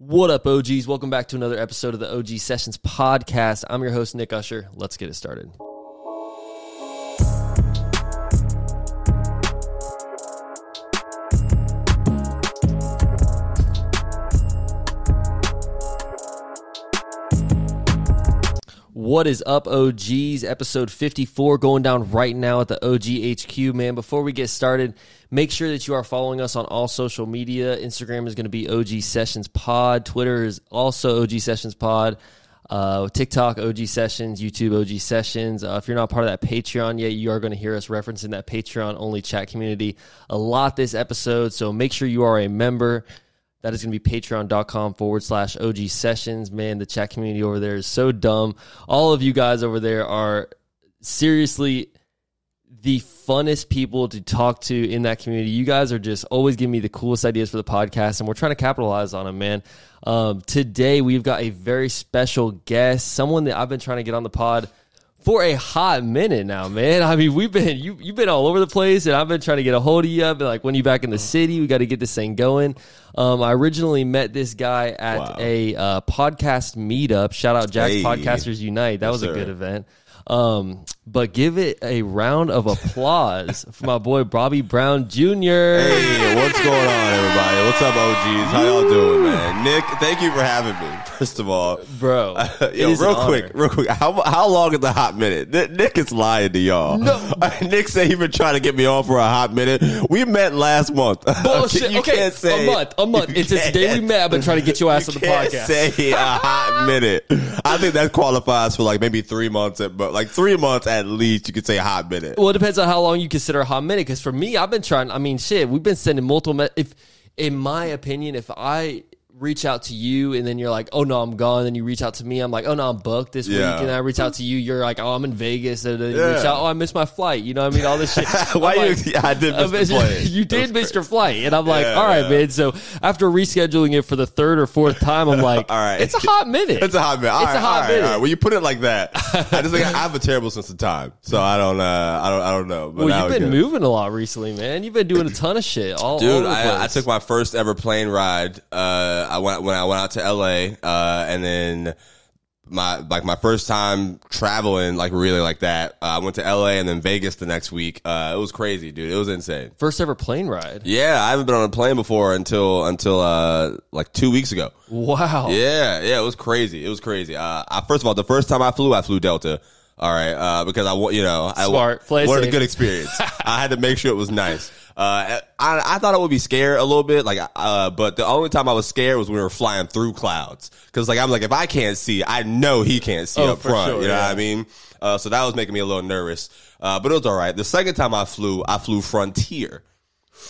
What up, OGs? Welcome back to another episode of the OG Sessions podcast. I'm your host, Nick Usher. Let's get it started. What is up, OGs? Episode 54 going down right now at the OG HQ. Man, before we get started, make sure that you are following us on all social media. Instagram is going to be OG Sessions Pod. Twitter is also OG Sessions Pod. Uh, TikTok, OG Sessions. YouTube, OG Sessions. Uh, if you're not part of that Patreon yet, you are going to hear us referencing that Patreon only chat community a lot this episode. So make sure you are a member. That is going to be patreon.com forward slash OG sessions. Man, the chat community over there is so dumb. All of you guys over there are seriously the funnest people to talk to in that community. You guys are just always giving me the coolest ideas for the podcast, and we're trying to capitalize on them, man. Um, today, we've got a very special guest, someone that I've been trying to get on the pod for a hot minute now, man. I mean, we've been you you've been all over the place, and I've been trying to get a hold of you. I've been like, when you back in the city, we got to get this thing going. Um, I originally met this guy at Wow. a uh, podcast meetup. Shout out Jack's Hey. Podcasters Unite. That was a sir. good event. Um, but give it a round of applause for my boy Bobby Brown Jr. Hey, what's going on, everybody? What's up, OGs? How y'all doing, man? Nick, thank you for having me. First of all, bro. it yo, real quick, real quick. How how long is the hot minute? Nick, Nick is lying to y'all. No. Nick said he been trying to get me on for a hot minute. We met last month. Bullshit. You okay, can't say a month. A month. It's the day we met. I've been trying to get your ass You on the can't podcast. say a hot minute. I think that qualifies for like maybe three months, but like three months at least, you could say a hot minute. Well, it depends on how long you consider a hot minute. Because for me, I've been trying. I mean, shit, we've been sending multiple. Me- if, in my opinion, if I reach out to you and then you're like, "Oh no, I'm gone," then you reach out to me, I'm like, "Oh no, I'm booked this Yeah. week," and I reach out to you, you're like, "Oh, I'm in Vegas," and then you Yeah. reach out, "Oh, I missed my flight." You know what I mean? All this shit. Why I'm you? like, Yeah, I did miss plane. you did miss your flight, and I'm like, "All right, man." So after rescheduling it for the third or fourth time, I'm like, All right. it's a hot minute. It's a hot minute. All It's a hot all right, minute. all right. When you put it like that, I just think I have a terrible sense of time, so I don't. Uh, I don't, I don't know. But well, you've been moving a lot recently, man. You've been doing a ton of shit. All, all Dude, the I, I took my first ever plane ride. Uh, I went when I went out to L.A. Uh, and then my like my first time traveling like really like that. Uh, I went to L.A. and then Vegas the next week. Uh, it was crazy, dude. It was insane. first ever plane ride. Yeah, I haven't been on a plane before until until uh like two weeks ago. Wow. Yeah, yeah, it was crazy. It was crazy. Uh, I, first of all, the first time I flew, I flew Delta. All right, uh, because I, wa- you know, I Smart. Wanted a good experience. I had to make sure it was nice. Uh, I, I thought I would be scared a little bit, like, uh, but the only time I was scared was when we were flying through clouds. Cause like, I'm like, if I can't see, I know he can't see Oh, up front. sure, you know yeah. what I mean? Uh, so that was making me a little nervous. Uh, but it was all right. The second time I flew, I flew Frontier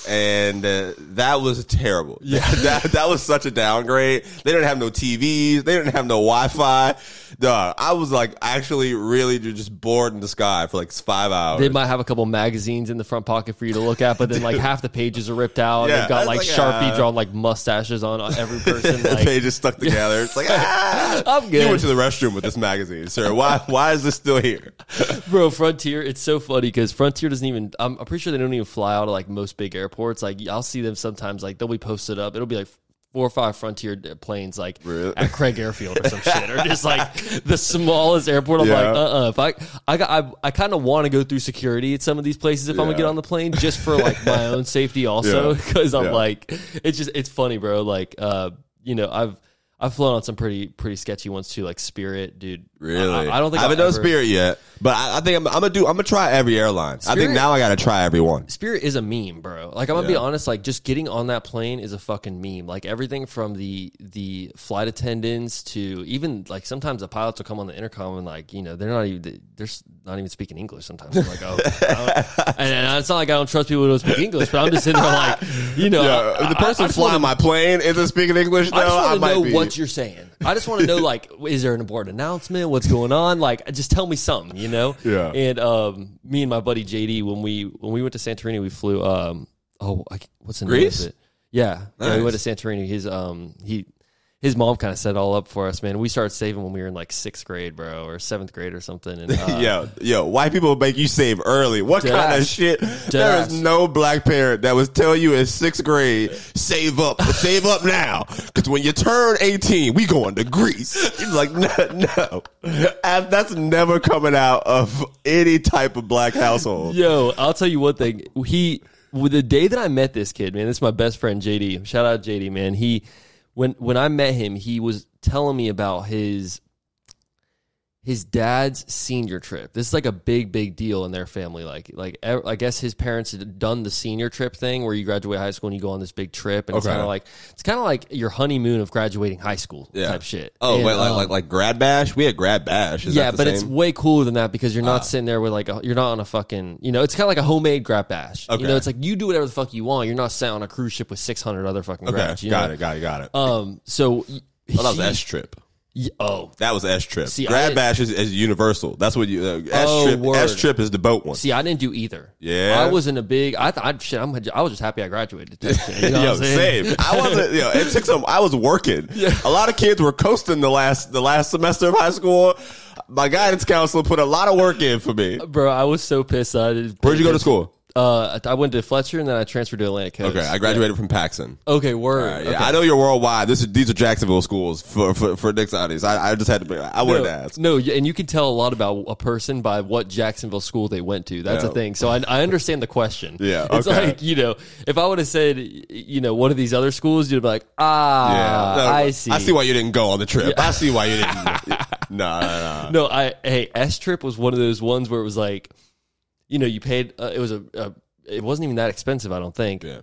and uh, that was terrible. Yeah, that that was such a downgrade. They didn't have no TVs. They didn't have no Wi-Fi. Dog, I was like actually really just bored in the sky for like five hours. They might have a couple magazines in the front pocket for you to look at, but then like half the pages are ripped out. Yeah, They've got like, like, Sharpie uh, drawn like mustaches on every person. Like, just stuck together. It's like ah, I'm good. You went to the restroom with this magazine, sir. Why why is this still here? bro, Frontier. It's so funny because Frontier doesn't even. I'm, I'm pretty sure they don't even fly out of like most big airports. Like I'll see them sometimes. Like they'll be posted up. It'll be like. Four or five Frontier planes, like Really? at Craig Airfield or some shit, or just like the smallest airport. I'm Yeah. like, uh, uh If I, I got, I, I kind of want to go through security at some of these places if I'm gonna get on the plane, just for like my own safety, also, Yeah. because I'm Yeah. like, it's just, it's funny, bro. Like, uh, you know, I've, I've flown on some pretty, pretty sketchy ones too, like Spirit, dude. Really? I, I don't think I haven't done ever- Spirit yet, but I, I think I'm, I'm gonna do. I'm gonna try every airline. I Spirit- think now I got to try every one. Spirit is a meme, bro. Like I'm gonna be Yeah. honest, like just getting on that plane is a fucking meme. Like everything from the the flight attendants to even like sometimes the pilots will come on the intercom and like you know they're not even they're s- not even speaking English. Sometimes I'm like oh, I and, and it's not like I don't trust people who don't speak English, but I'm just sitting there like you know Yeah, I- the I- I person flying wanna- my plane isn't speaking English, though, I just want to know be. what you're saying. I just want to know, like, is there an important announcement? What's going on? Like, just tell me something, you know? Yeah. And um, me and my buddy JD, when we when we went to Santorini, we flew. Um, oh, I, what's the name Greece? of it? Yeah, yeah. We went to Santorini. His um, he his mom kind of set it all up for us, man. We started saving when we were in like sixth grade, bro, or seventh grade or something. And uh, yo, yo, white people make you save early. What kind of shit? There is no black parent that would tell you in sixth grade, save up, save up now, because when you turn eighteen, we going to Greece. You're like, no, no, And that's never coming out of any type of black household. Yo, I'll tell you one thing. He the day that I met this kid, man, this is my best friend JD. Shout out JD, man. He when when I met him, he was telling me about his his dad's senior trip. This is like a big, big deal in their family. Like, like I guess his parents had done the senior trip thing where you graduate high school and you go on this big trip, and it's Okay. kind of like it's kind of like your honeymoon of graduating high school Yeah. type shit. Oh, And, wait, like, um, like like grad bash? We had grad bash. Is yeah, that the but it's same? Ah. way cooler than that because you're not sitting there with like a, you're not on a fucking you know it's kind of like a homemade grad bash. Okay. You know, it's like you do whatever the fuck you want. You're not sat on a cruise ship with 600 other fucking okay, grabs. You got know? it, got it, got it. Um. So. oh, that was he- S trip. Oh. That was S trip. See, I grad bash is, is universal. That's what you. Uh, S Oh, trip. S trip is the boat one. See, I didn't do either. Yeah? I wasn't a big. I thought I'd- shit. I'm, I was just happy I graduated. shit, you know Yo, same. I wasn't. Yo, it took some. I was working. Yeah. A lot of kids were coasting the last the last semester of high school. My guidance counselor put a lot of work in for me. Bro, I was so pissed. I Where'd you go to school? Uh, I went to Fletcher and then I transferred to Atlantic Coast. Okay, I graduated from Paxon. Okay, word. Yeah, Okay. I know you're worldwide. This is these are Jacksonville schools for for for Nick's audience. I, I just had to. Be, I wanted no, to ask. No, y- and you can tell a lot about a person by what Jacksonville school they went to. That's Yeah. a thing. So I, I understand the question. Yeah, it's okay. like you know, if I would have said, you know, one of these other schools, you'd be like, ah, No, I see. I see why you didn't go on the trip. I see why you didn't. no, no, no. No, I hey, S Trip was one of those ones where it was like, you know, you paid. Uh, it was a, a. It wasn't even that expensive, I don't think. Yeah.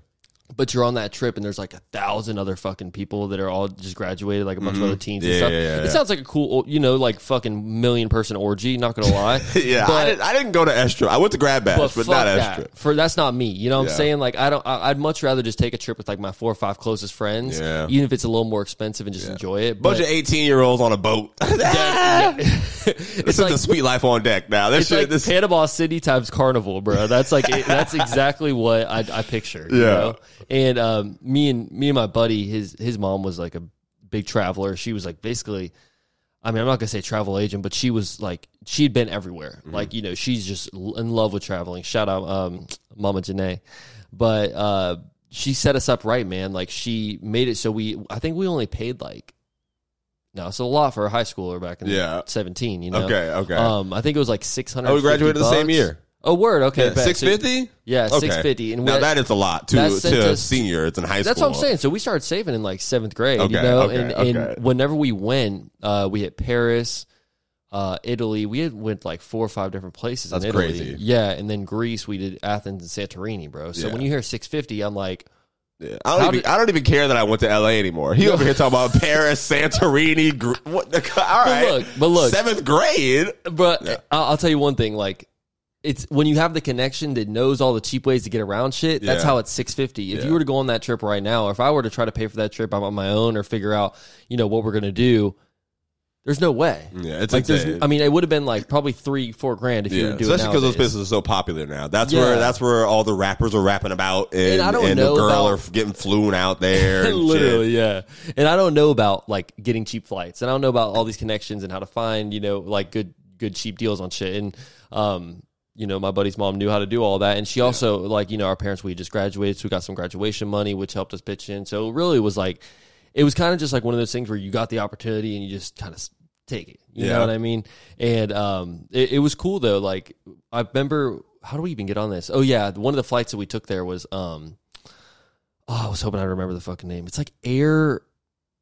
But you're on that trip, and there's like a thousand other fucking people that are all just graduated, like a bunch of other teens and Mm-hmm. Yeah, stuff. yeah, yeah, it sounds like a cool, you know, like fucking million person orgy. Not gonna lie. Yeah, I But- didn't, I didn't go to trip. I went to grad bash, but but, not that. For that's not me. You know what. I'm saying? Like I don't. I, I'd much rather just take a trip with like my four or five closest friends, Yeah. even if it's a little more expensive, and just enjoy it. Bunch of eighteen year olds on a boat. it's This is like the Suite Life on Deck now. This it's shit, like this, Panama City times Carnival, bro. That's like it, that's exactly what I, I picture. You Yeah. know? And um, me and me and my buddy, his his mom was like a big traveler. She was like basically. I mean, I'm not gonna say travel agent, but she was like she'd been everywhere. Mm-hmm. Like you know, she's just in love with traveling. Shout out, um, Mama Janae. But uh, she set us up right, man. Like she made it so we. I think we only paid like. No, it's a lot for a high schooler back in Yeah. 17. You know. Okay, okay. Um, I think it was like 600. Oh, we graduated the same year. Oh, word. Okay, bet. Six fifty. yeah, Okay. 650. And now we- that is a lot to that sent to us- seniors in high school. that's what I'm saying. So we started saving in like seventh grade, you Okay, know, okay, and, okay. and whenever we went, uh, we hit Paris, uh, Italy. We had went like four or five different places That's in Italy. crazy. Yeah, and then Greece. We did Athens and Santorini, bro. So Yeah. when you hear 650, I'm like, Yeah. I don't even did- I don't even care that I went to L.A. anymore. He over here talking about Paris, Santorini. Gr- what? The, all right, look, but look. seventh grade. But I'll tell you one thing, like. It's when you have the connection that knows all the cheap ways to get around shit. That's Yeah. how it's six fifty. If you were to go on that trip right now, or if I were to try to pay for that trip on my own, or figure out, you know, what we're gonna do, there's no way. Yeah, it's like there's, insane. I mean, it would have been like probably three, four grand if you were to do especially it because those nowadays. businesses are so popular now. That's Yeah. where that's where all the rappers are rapping about, and, And I don't and know the girl about- are getting flown out there. And Literally, shit. yeah. And I don't know about like getting cheap flights, and I don't know about all these connections and how to find, you know, like good, good cheap deals on shit. And um, you know, my buddy's mom knew how to do all that, and she also like, you know, our parents we just graduated, so we got some graduation money, which helped us pitch in. So it really was like, it was kind of just like one of those things where you got the opportunity and you just kind of take it. You Yeah. know what I mean? And um, it, it was cool though. Like I remember, how do we even get on this? Oh yeah, one of the flights that we took there was um. Oh, I was hoping I remember the fucking name. It's like Air.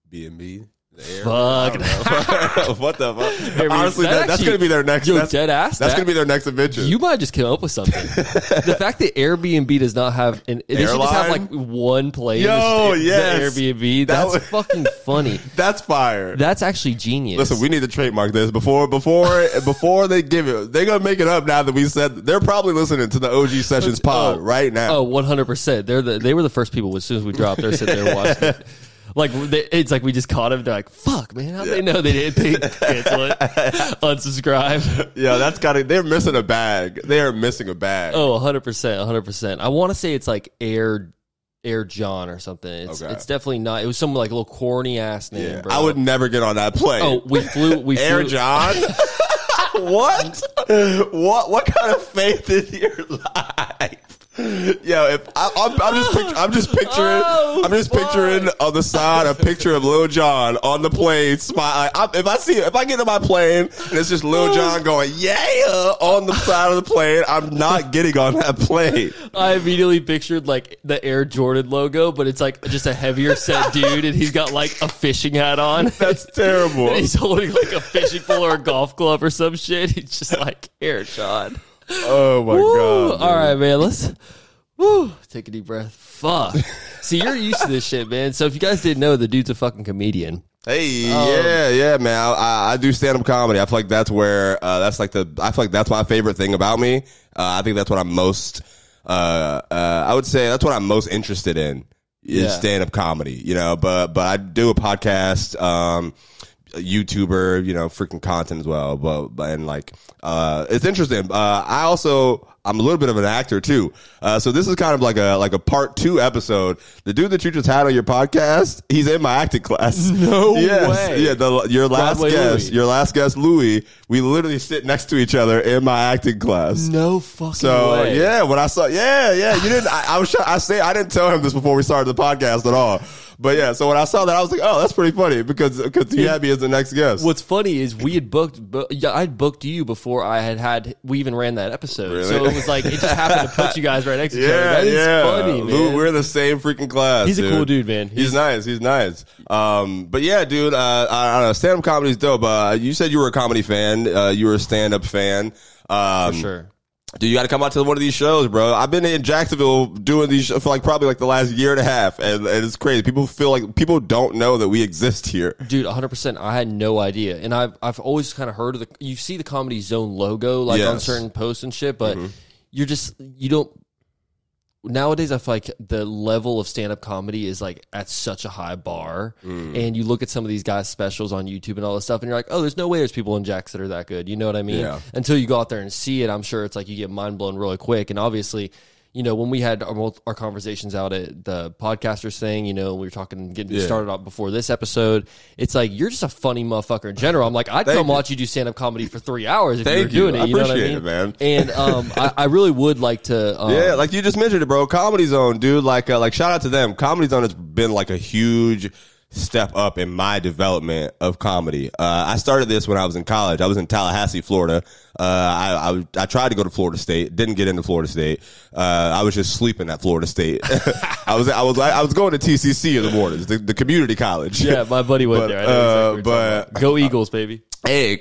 B and B. Fuck. what the fuck? mean, Honestly, that that, that's actually- gonna be their next. Yo, that's dead ass. that's that- gonna be their next adventure. You might just come up with something. the fact that Airbnb does not have an they should just have like Airline? one plane. Yo, the yes. Airbnb. That That's fucking funny. that's fire. That's actually genius. Listen, we need to trademark this before before before they give it. They're gonna make it up now that we said they're probably listening to the OG Sessions oh, pod Oh. right now. Oh, 100 percent. They're the they were the first people as soon as we dropped. They're sitting there watching. it. Like they, it's like we just caught them. They're like, "Fuck, man! How would they know they didn't they cancel it, unsubscribe?" Yeah, that's got to. They're missing a bag. They are missing a bag. Oh, 100 percent, 100 percent. I want to say it's like Air Air John or something. It's Okay. it's definitely not. It was some like little corny ass name, Yeah, bro. I would never get on that oh, plane. Oh, we flew. We Air flew. John. what? What? What kind of faith in your life? Yo, if I, I'm, I'm just, pict- I'm just picturing, Oh, I'm just picturing on the side a picture of Lil Jon on the plane, smile. I'm, if I see, if I get in my plane and it's just Lil Jon going, yeah, on the side of the plane, I'm not getting on that plane. I immediately pictured like the Air Jordan logo, but it's like just a heavier set dude, and he's got like a fishing hat on. That's terrible. And he's holding like a fishing pole or a golf club or some shit. He's just like Air John. Oh my Woo. god! All right, man. Let's woo, take a deep breath. Fuck. See, you're used to this shit, man. So if you guys didn't know, the dude's a fucking comedian. Hey, yeah, yeah, man. I, I, I do stand up comedy. I feel like that's where uh, that's like the. I feel like that's my favorite thing about me. Uh, I think that's what I'm most. Uh, uh, I would say that's what I'm most interested in is Yeah. stand up comedy. You know, but but I do a podcast. Um, a YouTuber, you know, freaking content as well. But, but and like, uh, it's interesting. Uh, I also, I'm a little bit of an actor too. Uh, so this is kind of like a, like a part two episode. The dude that you just had on your podcast, he's in my acting class. No yes, way. Yeah. The, your last Broadway guest, Louis. your last guest, Louis, we literally sit next to each other in my acting class. No fucking So way. yeah, when I saw, yeah, yeah, you didn't. I, I was, I say, I didn't tell him this before we started the podcast at all. But yeah, so when I saw that, I was like, oh, that's pretty funny because because you had me as the next guest. What's funny is we had booked, yeah, I'd booked you before I had had, we even ran that episode. Really? So it was like, it just happened to put you guys right next to each other. That is yeah. funny, man. we're the same freaking class. He's a cool dude, man. He's, He's- nice. He's nice. Um, but yeah, dude. Uh, I, I don't know. Stand up comedy is dope. Uh, you said you were a comedy fan. Uh, you were a stand up fan. Um, For sure. Dude, you got to come out to one of these shows, bro. I've been in Jacksonville doing these shows for like probably like the last year and a half, and, and it's crazy. People feel like people don't know that we exist here. Dude, 100%. I had no idea. And I've, I've always kind of heard of the, you see the Comedy Zone logo like on certain posts and shit, but mm-hmm. you're just, you don't, nowadays I feel like the level of stand up comedy is like at such a high bar. Mm. And you look at some of these guys' specials on YouTube and all this stuff, and you're like, oh, there's no way there's people in Jax that are that good. You know what I mean? Yeah. Until you go out there and see it, I'm sure it's like you get mind blown really quick. And obviously, you know, when we had our, our conversations out at the podcasters thing, you know, we were talking, getting Yeah. started out before this episode. It's like you're just a funny motherfucker in general. I'm like, I'd Thank come you. watch you do stand up comedy for three hours if Thank you were doing you. it. You know what I mean, it, man. And um, I, I really would like to. Um, Yeah, like you just mentioned it, bro. Comedy Zone, dude. Like, uh, like shout out to them. Comedy Zone has been like a huge step up in my development of comedy. Uh, I started this when I was in college. I was in Tallahassee, Florida. Uh, I, I I tried to go to Florida State, didn't get into Florida State. Uh, I was just sleeping at Florida State. I was I was I was going to TCC in the mornings, the, the community college. yeah, my buddy went But, there. Uh, exactly but- go Eagles, baby. hey, you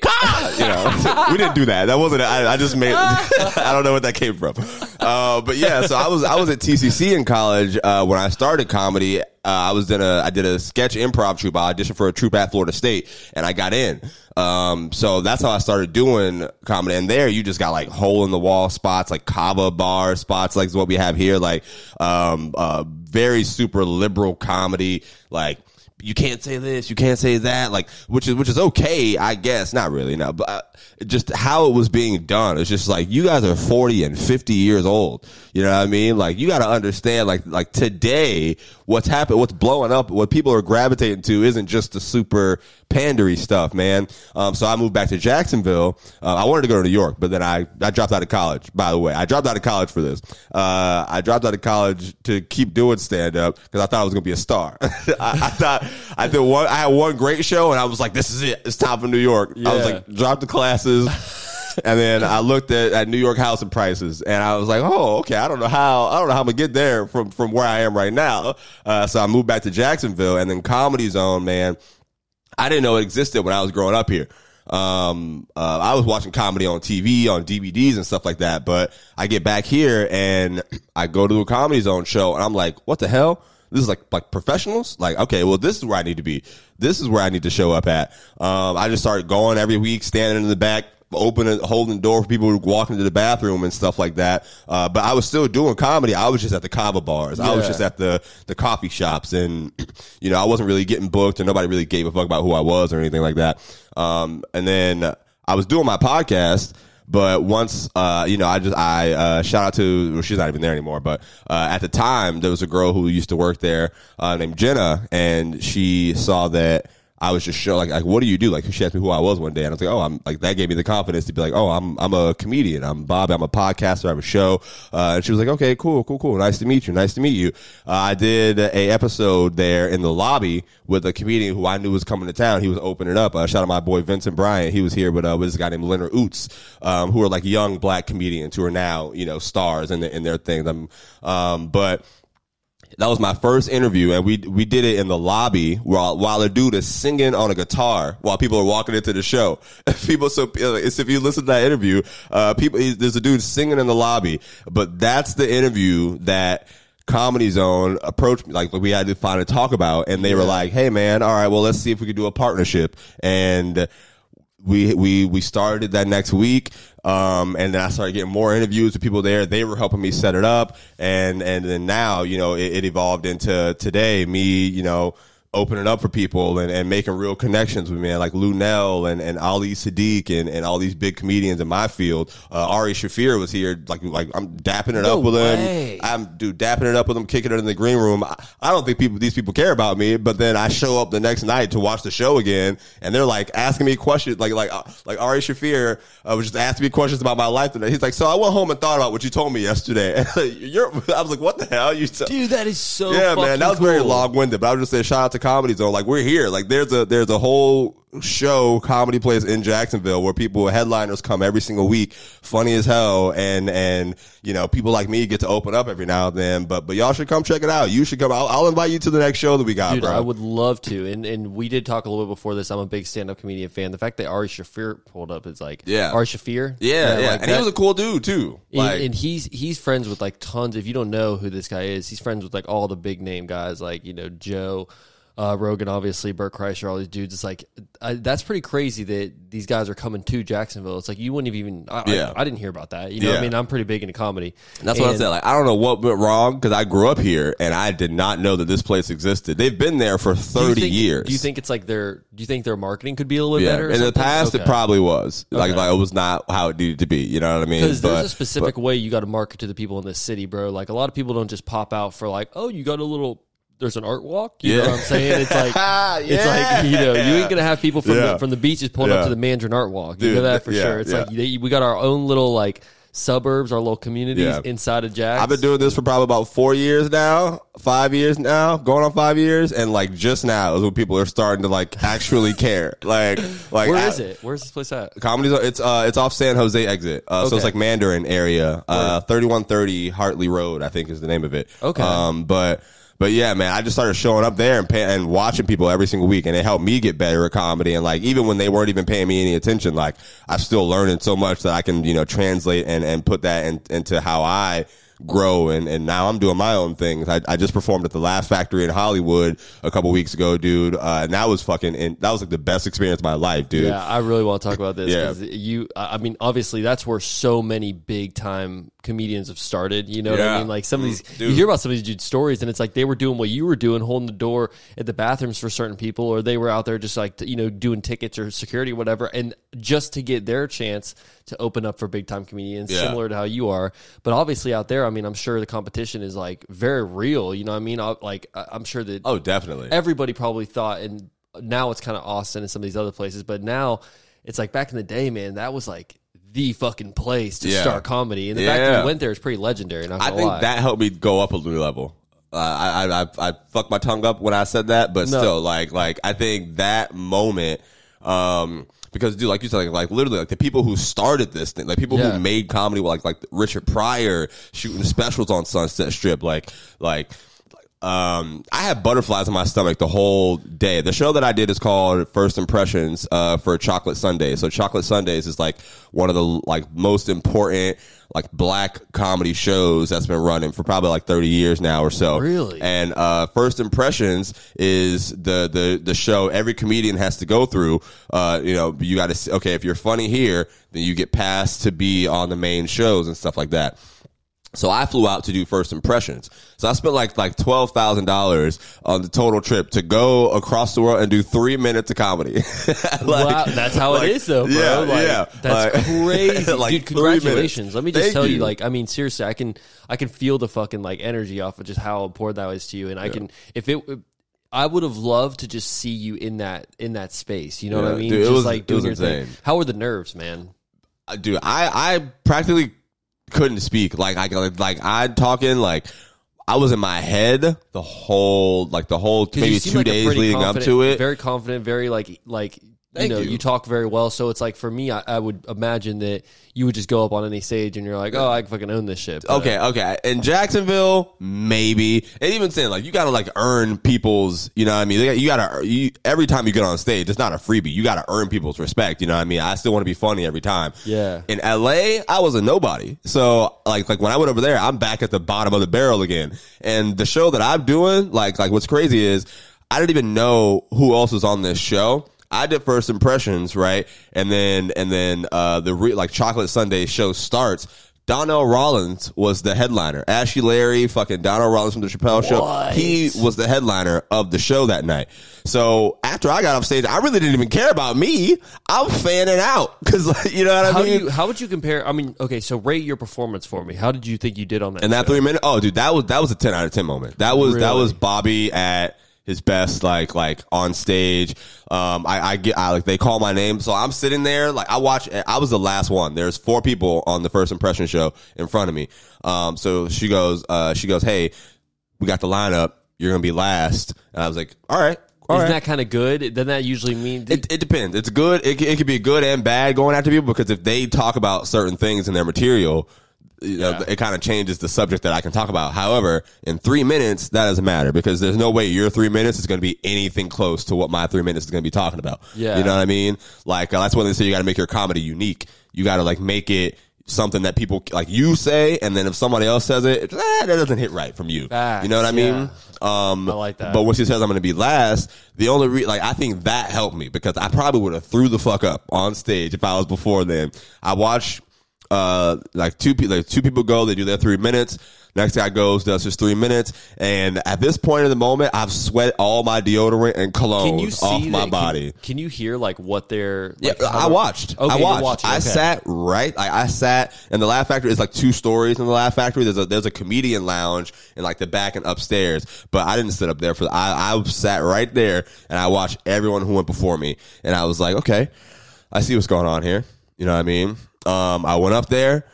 know, we didn't do that. That wasn't. I, I just made. I don't know what that came from. Uh, but yeah, so I was I was at TCC in college uh, when I started comedy. Uh, I was in a I did a sketch improv troupe. I auditioned for a troupe at Florida State, and I got in. Um, so that's how I started doing comedy. And there, you just got like hole in the wall spots, like kava bar spots, like what we have here, like um, uh, very super liberal comedy, like you can't say this, you can't say that, like which is which is okay, I guess. Not really, no, but uh, just how it was being done. It's just like you guys are forty and fifty years old. You know what I mean? Like you got to understand, like like today, what's happened, what's blowing up, what people are gravitating to isn't just the super pandery stuff, man. Um, so I moved back to Jacksonville. Uh, I wanted to go to New York, but then I I dropped out of college. By the way, I dropped out of college for this. Uh, I dropped out of college to keep doing stand up because I thought I was gonna be a star. I, I thought I did one. I had one great show, and I was like, "This is it. It's time for New York." I was like, "Drop the classes." And then I looked at, at New York housing prices, and I was like, "Oh, okay. I don't know how. I don't know how I'm gonna get there from from where I am right now." Uh, so I moved back to Jacksonville, and then Comedy Zone, man. I didn't know it existed when I was growing up here. Um, uh, I was watching comedy on TV, on DVDs and stuff like that. But I get back here and I go to a comedy zone show and I'm like, what the hell? This is like, like professionals? Like, okay, well, this is where I need to be. This is where I need to show up at. Um, I just started going every week, standing in the back, opening, holding the door for people who walk into the bathroom and stuff like that. Uh, but I was still doing comedy. I was just at the kava bars. I was just at the, the coffee shops and, you know, I wasn't really getting booked and nobody really gave a fuck about who I was or anything like that. Um, and then I was doing my podcast. But once, uh, you know, I just, I, uh, shout out to, well, she's not even there anymore, but, uh, at the time, there was a girl who used to work there, uh, named Jenna, and she saw that, I was just show like, like, what do you do? Like, she asked me who I was one day, and I was like, oh, I'm like, that gave me the confidence to be like, oh, I'm, I'm a comedian. I'm Bob. I'm a podcaster. I have a show. Uh, and she was like, okay, cool, cool, cool. Nice to meet you. Nice to meet you. Uh, I did a episode there in the lobby with a comedian who I knew was coming to town. He was opening up. Uh, shout out my boy Vincent Bryant. He was here with, uh, with this guy named Leonard Ouzts, um, who are like young black comedians who are now, you know, stars in, the, in their things. Um, but, that was my first interview, and we we did it in the lobby while while a dude is singing on a guitar while people are walking into the show. people, so it's if you listen to that interview, uh, people there's a dude singing in the lobby, but that's the interview that. Comedy Zone approached me, like we had to find a talk about, and they yeah. were like, "Hey, man, all right, well, let's see if we could do a partnership." And we we we started that next week. Um, and then I started getting more interviews with people there. They were helping me set it up. And, and then now, you know, it, it evolved into today, me, you know, opening up for people and, and making real connections with me, like Luenell and, and Ali Siddiq and, and all these big comedians in my field. Uh, Ari Shaffir was here, like like I'm dapping it no up with way. him. I'm dude dapping it up with him, kicking it in the green room. I, I, don't think people these people care about me, but then I show up the next night to watch the show again, and they're like asking me questions, like like uh, like Ari Shaffir uh, was just asking me questions about my life today. He's like, so I went home and thought about what you told me yesterday. You're, I was like, what the hell? You dude, that is so yeah, man. That was cool. very long winded, but I was just saying, shout out to Comedy Zone. Like we're here. Like there's a there's a whole show comedy place in Jacksonville where people headliners come every single week, funny as hell, and and you know people like me get to open up every now and then. But but y'all should come check it out. You should come. I'll, I'll invite you to the next show that we got, Dude, bro. I would love to. And and we did talk a little bit before this. I'm a big stand up comedian fan. The fact that Ari Shaffir pulled up is like Yeah. Ari Shaffir. yeah, yeah, like and he was a cool dude too. Like and, and he's he's friends with like tons. If you don't know who this guy is, he's friends with like all the big name guys, like you know Joe uh, Rogan, obviously Bert Kreischer, all these dudes. It's like I, that's pretty crazy that these guys are coming to Jacksonville. It's like you wouldn't have even. I, Yeah. I, I didn't hear about that. You know, what Yeah. I mean, I'm pretty big into comedy. That's what I said. Like, I don't know what went wrong because I grew up here and I did not know that this place existed. They've been there for do 30 think- years. Do you think it's like their? Do you think their marketing could be a little bit yeah. better? In the something? past, it probably was. Like, Okay. like, it was not how it needed to be. You know what I mean? Because there's a specific way you got to market to the people in this city, bro. Like a lot of people don't just pop out for like, oh, you got a little. There's an art walk. You know Yeah. what I'm saying? It's like it's like you know you ain't gonna have people from Yeah. the, from the beaches pulling Yeah. up to the Mandarin art walk. You Dude, know that for yeah, sure. It's yeah. like they, we got our own little like suburbs, our little communities Yeah. inside of Jax. I've been doing this for probably about four years now, five years now, going on five years, and like just now is when people are starting to like actually care. Like, like where is I- it? Where's this place at? Comedy's it's uh it's off San Jose exit. Uh, so it's like Mandarin area. Uh, thirty one thirty Hartley Road, I think is the name of it. Okay. Um, but but yeah, man, I just started showing up there and pay, and watching people every single week, and it helped me get better at comedy. And like even when they weren't even paying me any attention, like I'm still learning so much that I can you know translate and and put that in, into how I grow and, and now I'm doing my own things. I, I just performed at the Laugh Factory in Hollywood a couple weeks ago, dude. Uh, and that was fucking, and that was like the best experience of my life, dude. Yeah, I really want to talk about this. Yeah. You, I mean, obviously, that's where so many big time comedians have started. You know what I mean? Like some of these, Mm, dude. you hear about some of these dudes' stories, and it's like they were doing what you were doing, holding the door at the bathrooms for certain people, or they were out there just like you know doing tickets or security, or whatever, and just to get their chance to open up for big time comedians, Yeah. similar to how you are. But obviously, out there, I mean, I'm sure the competition is like very real. You know what I mean? I, like I'm sure that Oh, definitely. everybody probably thought, and now it's kind of Austin and some of these other places, but now it's like back in the day, man, that was like the fucking place to Yeah. start comedy, and the fact that Yeah. you went there is pretty legendary. Not I gonna think lie. that helped me go up a new level. Uh, I, I I I fucked my tongue up when I said that, but No. still, like like I think that moment, um, because dude, like you said, like, like literally, like the people who started this thing, like people Yeah. who made comedy, like like Richard Pryor shooting specials on Sunset Strip, like like. Um, I had butterflies in my stomach the whole day. The show that I did is called First Impressions, uh, for Chocolate Sundays. So Chocolate Sundays is like one of the like most important like black comedy shows that's been running for probably like 30 years now or so. Really? And, uh, First Impressions is the, the, the show every comedian has to go through. Uh, you know, you gotta, s- okay, if you're funny here, then you get passed to be on the main shows and stuff like that. So I flew out to do first impressions. So I spent like like twelve thousand dollars on the total trip to go across the world and do three minutes of comedy. like, wow, that's how like, it is, though, bro. Yeah, like, yeah. that's Like- crazy, dude. Congratulations. Let me just Thank tell you. like, I mean, seriously, I can, I can feel the fucking like energy off of just how important that was to you, and I can, if it. I would have loved to just see you in that in that space. You know what I mean? dude, it just was- like doing your thing. insane. How were the nerves, man? Uh, dude, I I practically couldn't speak. Like I like, like I'd talking like I was in my head the whole like the whole maybe two like days leading up to it. Very confident, very like like Thank you know, you. you. talk very well. So it's like for me, I, I would imagine that you would just go up on any stage and you're like, oh, I can fucking own this shit. But- Okay, okay. In Jacksonville, maybe. And even saying like you gotta like earn people's, you know what I mean? Got- You gotta you, every time you get on stage, it's not a freebie. You gotta earn people's respect. You know what I mean? I still want to be funny every time. Yeah. In LA, I was a nobody. So like like when I went over there, I'm back at the bottom of the barrel again. And the show that I'm doing, like like what's crazy is I didn't even know who else was on this show. I did first impressions, right? And then and then uh the re- like chocolate Sunday show starts. Donnell Rawlings was the headliner. Ashy Larry, fucking Donnell Rawlings from the Chappelle show. What? He was the headliner of the show that night. So after I got off stage, I really didn't even care about me. I'm fanning out because you know what I How do mean. you? How would you compare? I mean, okay, so rate your performance for me. How did you think you did on that? And that show? three minute, oh, dude, that was that was a ten out of ten moment. That was that was Bobby at his best, like like on stage. Um, I, I get, I like they call my name, so I'm sitting there, like I watch. I was the last one. There's four people on the first impression show in front of me. Um, so she goes, uh, she goes, hey, we got the lineup. You're gonna be last. And I was like, all right. all Isn't right. that kind of good? Doesn't that usually means It, it depends. It's good. It, it could be good and bad going after people because if they talk about certain things in their material, you know, Yeah. it kind of changes the subject that I can talk about. However, in three minutes, that doesn't matter because there's no way your three minutes is going to be anything close to what my three minutes is going to be talking about. Yeah. You know what I mean? Like, uh, that's when they say you got to make your comedy unique. You got to like make it something that people like you say, and then if somebody else says it, ah, that doesn't hit right from you. Facts, you know what I mean? yeah. Um, I like that. But when she says I'm going to be last, the only re- like I think that helped me because I probably would have threw the fuck up on stage if I was before then. I watch uh like two people like two people go, they do their three minutes. Next guy goes, does his three minutes, and at this point in the moment, I've sweat all my deodorant and cologne Can you see off my can- body. Can, you hear like what they're? Yeah, Like, how I watched. Okay, I watched. watching, I sat right. Like I sat, and the Laugh Factory is like two stories in the Laugh Factory. There's a there's a comedian lounge in like the back and upstairs. But I didn't sit up there for. I I sat right there, and I watched everyone who went before me, and I was like, okay, I see what's going on here. You know what I mean? Um, I went up there,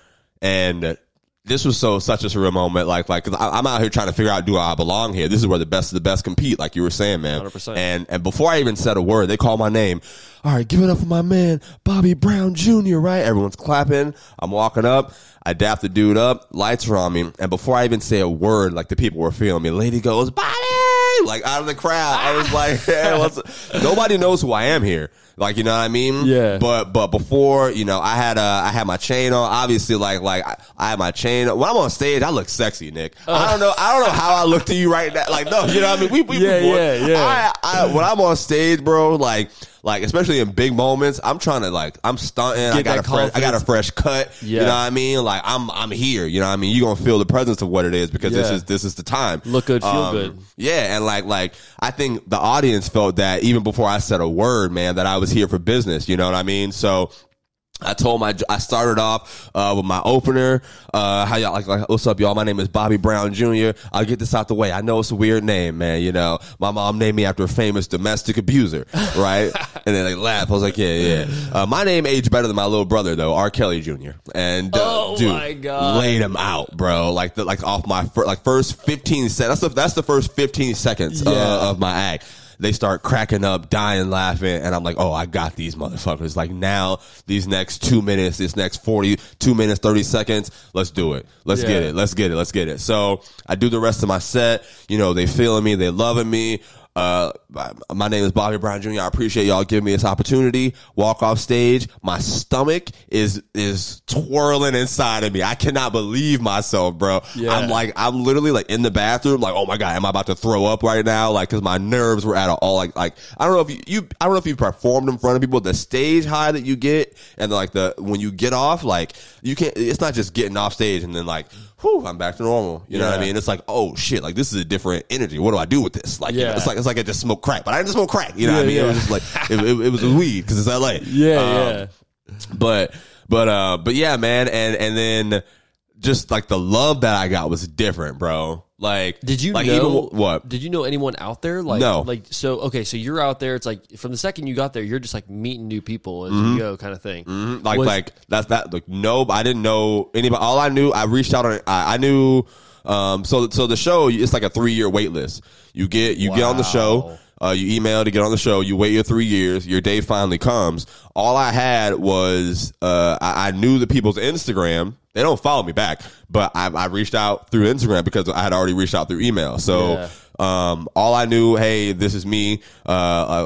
and this was so such a surreal moment. Like like 'cause I, I'm out here trying to figure out do I belong here? This is where the best of the best compete, like you were saying, man. 100%. And and before I even said a word, they call my name. All right, give it up for my man, Bobby Brown Jr. Right? Everyone's clapping. I'm walking up. I dap the dude up. Lights are on me. And before I even say a word, like the people were feeling me. Lady goes, Bobby! Like out of the crowd. I was like, hey, nobody knows who I am here. Like, you know what I mean? Yeah. But but before, you know, I had uh I had my chain on. Obviously, like like I, I had my chain. on. When I'm on stage, I look sexy, Nick. I don't know. I don't know how I look to you right now. Like no, you know what I mean? We, we Yeah, we- yeah, yeah. I, I, when I'm on stage, bro, like like especially in big moments, I'm trying to like I'm stunting. I got a fresh, I got a fresh cut. Yeah. You know what I mean? Like I'm I'm here. You know what I mean? You are gonna feel the presence of what it is because this is this is the time. Look good, feel Um, good. Yeah, and like like I think the audience felt that even before I said a word, man, that I was here for business. You know what I mean? So. I told my, I started off, uh, with my opener. Uh, how y'all, like, like, what's up, y'all? My name is Bobby Brown Jr. I'll get this out the way. I know it's a weird name, man. You know, my mom named me after a famous domestic abuser, right? and then they laugh. I was like, yeah, yeah. Uh, my name aged better than my little brother, though, R. Kelly Jr. And, uh, Oh, dude, my God. laid him out, bro. Like, the, like off my, fir- like, first 15 seconds. That's the, that's the first 15 seconds Yeah. uh, of my act they start cracking up, dying, laughing, and I'm like, oh, I got these motherfuckers. Like now, these next two minutes, this next 42 minutes, 30 seconds, let's do it. Let's get it. Let's get it. Let's get it. So I do the rest of my set. You know, they feeling me, they loving me. Uh, my, name is Bobby Brown Jr. I appreciate y'all giving me this opportunity. Walk off stage. My stomach is is twirling inside of me. I cannot believe myself, bro. Yeah. I'm like, I'm literally like in the bathroom, like, oh my god, am I about to throw up right now? Like, because my nerves were at all like like I don't know if you, you I don't know if you've performed in front of people. The stage high that you get, and like the when you get off, like you can't. It's not just getting off stage and then like, whew, I'm back to normal. You know what I mean? It's like, oh shit, like this is a different energy. What do I do with this? Like, you know, it's like it's like I just smoked crack, but I didn't smoke crack. You know what I Yeah, mean? It was just like it, it, it was weed because it's L.A. Yeah, Um, yeah. but but uh but yeah man and and then just like the love that i got was different bro like Did you like know even what Did you know anyone out there? Like, No. Like, so okay, so you're out there. It's like from the second you got there, you're just like meeting new people as Mm-hmm. you go, kind of thing. Mhm. like Was- like that's that like no i didn't know anybody all i knew i reached out on i, I knew um so so the show it's like a three year wait list you get you get on the show uh, you email to get on the show. You wait your three years. Your day finally comes. All I had was uh, I, I knew the people's Instagram. They don't follow me back, but I, I reached out through Instagram because I had already reached out through email. So Yeah. um, all I knew, hey, this is me. Uh,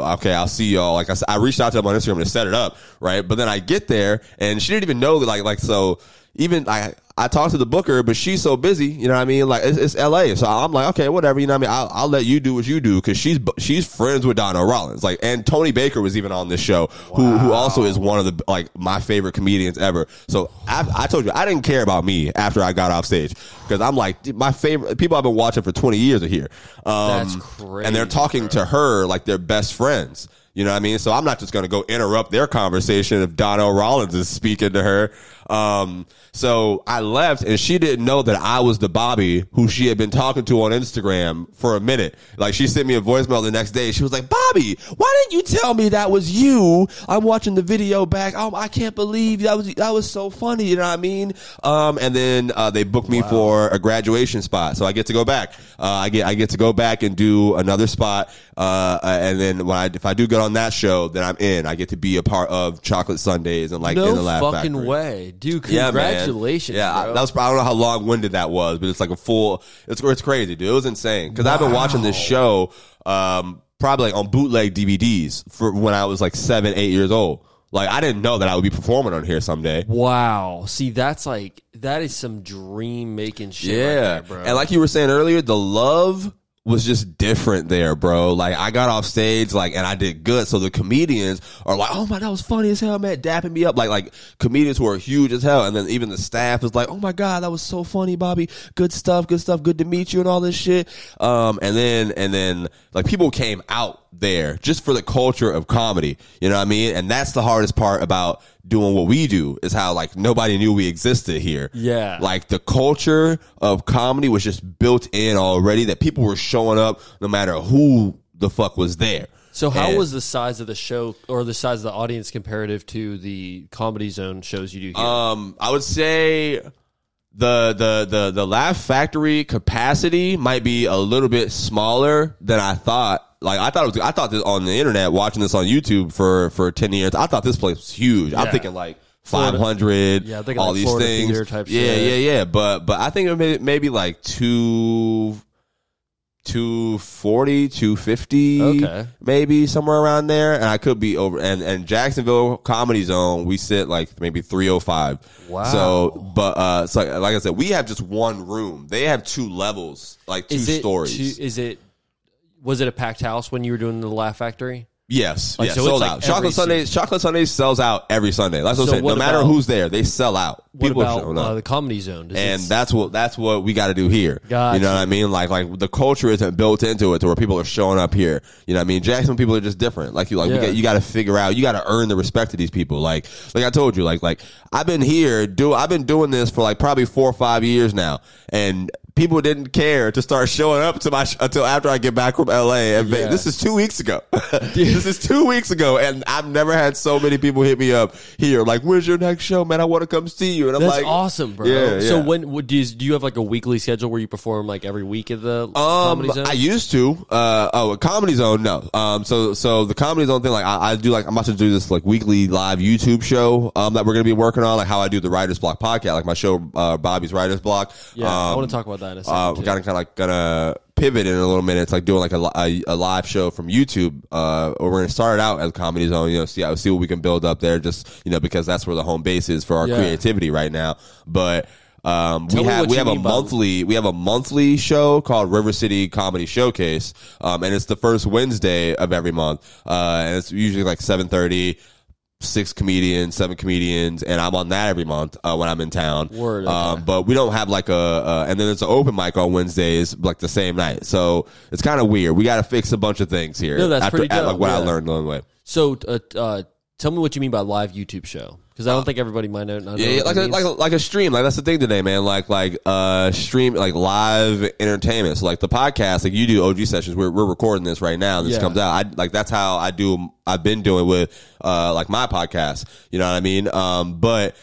uh, okay, I'll see y'all. Like I I reached out to them on Instagram to set it up, right? But then I get there and she didn't even know that, like, like, so even I, I talked to the booker, but she's so busy, you know what I mean? Like it's, it's LA. So I'm like, okay, whatever, you know what I mean? I'll, I'll let you do what you do. Cause she's, she's friends with Donnell Rawlings. Like, and Tony Baker was even on this show, who, who also is one of the, like, my favorite comedians ever. So I, I told you, I didn't care about me after I got off stage. Cause I'm like, my favorite, people I've been watching for 20 years are here. Um, That's crazy, And they're talking to her like they're best friends. You know what I mean? So I'm not just going to go interrupt their conversation if Donnell Rawlings is speaking to her. Um, so I left and she didn't know that I was the Bobby who she had been talking to on Instagram for a minute. Like she sent me a voicemail the next day. She was like, Bobby, why didn't you tell me that was you? I'm watching the video back. Oh, I can't believe that was, that was so funny. You know what I mean? Um, and then, uh, they booked me for a graduation spot. So I get to go back. Uh, I get, I get to go back and do another spot. Uh, and then when I, if I do get on that show, then I'm in. I get to be a part of Chocolate Sundays and like in the no Laugh fucking Factory. way, dude! Congratulations, Yeah, I- bro. that was. I don't know how long winded that was, but it's like a full. It's it's crazy, dude. It was insane because I've been watching this show, um, probably like on bootleg DVDs for when I was like seven, eight years old. Like I didn't know that I would be performing on here someday. wow. See, that's like that is some dream making shit. right Yeah, there, bro. and like you were saying earlier, the love was just different there, bro. Like I got off stage, like, and I did good. So the comedians are like, "Oh my, that was funny as hell, man!" Dapping me up, like, like comedians who are huge as hell. And then even the staff is like, "Oh my god, that was so funny, Bobby. Good stuff, good stuff. Good to meet you, and all this shit." Um, and then and then like people came out there just for the culture of comedy. You know what I mean? And that's the hardest part about doing what we do is how like nobody knew we existed here. Yeah. Like the culture of comedy was just built in already that people were showing up no matter who the fuck was there. so, how And, was the size of the show or the size of the audience comparative to the Comedy Zone shows you do here? um I would say the the the the Laugh Factory capacity might be a little bit smaller than I thought. Like I thought it was I thought this on the internet watching this on YouTube for for 10 years. I thought this place was huge. I'm Yeah. thinking like Florida- 500 Yeah, I'm thinking all like these Florida things. type yeah, shit. yeah, yeah, but but I think it may maybe like 2 240 250 Okay. maybe somewhere around there and i could be over and and jacksonville comedy zone we sit like maybe 305 Wow. so but uh so like i said we have just one room they have two levels like two is it stories two- is it was it a packed house when you were doing the Laugh Factory? Yes, Like, yes, so it's sold like out. every Chocolate Sundays, Chocolate Sundays sells out every Sunday. That's what So I'm saying. what No matter about- who's there, they sell out. What People about showing up. uh, the Comedy Zone? Does and it- that's what that's what we got to do here. Gotcha. You know what I mean? Like like the culture isn't built into it to where people are showing up here. You know what I mean? Jackson people are just different. Like you like we Yeah. got, you got to figure out. You got to earn the respect of these people. Like like I told you. Like like I've been here do I've been doing this for like probably four or five years now, and. People didn't care to start showing up to my sh- until after I get back from LA. And Yeah. this is two weeks ago. this is two weeks ago, and I've never had so many people hit me up here. Like, "Where's your next show, man? I want to come see you." And I'm That's like, awesome, bro. Yeah, So yeah. when would do you, do you have like a weekly schedule where you perform like every week at the Um, Comedy Zone? I used to. Uh, oh, a comedy zone. No. Um, so so the comedy zone thing, like I, I do, like I'm about to do this like weekly live YouTube show. Um, that we're gonna be working on, like how I do the Writers Block podcast, like my show, uh, Bobby's Writers Block. yeah, I Um, want to talk about that in a uh, we're too. kind of kind of like gonna pivot in a little minute. It's like doing like a, a, a live show from YouTube. Uh, or we're gonna start it out as Comedy Zone. You know, see see what we can build up there. Just you know, because that's where the home base is for our Yeah. creativity right now. But um, we have we have a monthly we have a monthly show called River City Comedy Showcase, um, and it's the first Wednesday of every month. Uh, and it's usually like seven thirty. Six comedians, seven comedians, and I'm on that every month uh, when I'm in town. Word, Um, but we don't have like a, uh, and then there's an open mic on Wednesdays, like the same night. So it's kind of weird. We got to fix a bunch of things here. No, that's after, pretty at, like what I learned along the way. So, uh, uh, tell me what you mean by live YouTube show, because I don't think everybody might know. Yeah, like a, like a, like a stream. Like that's the thing today, man. Like like uh stream like live entertainment. So like the podcast, like you do OG sessions. We're we're recording this right now. This Yeah. comes out. I like that's how I do. I've been doing with uh like my podcast. You know what I mean? Um, but.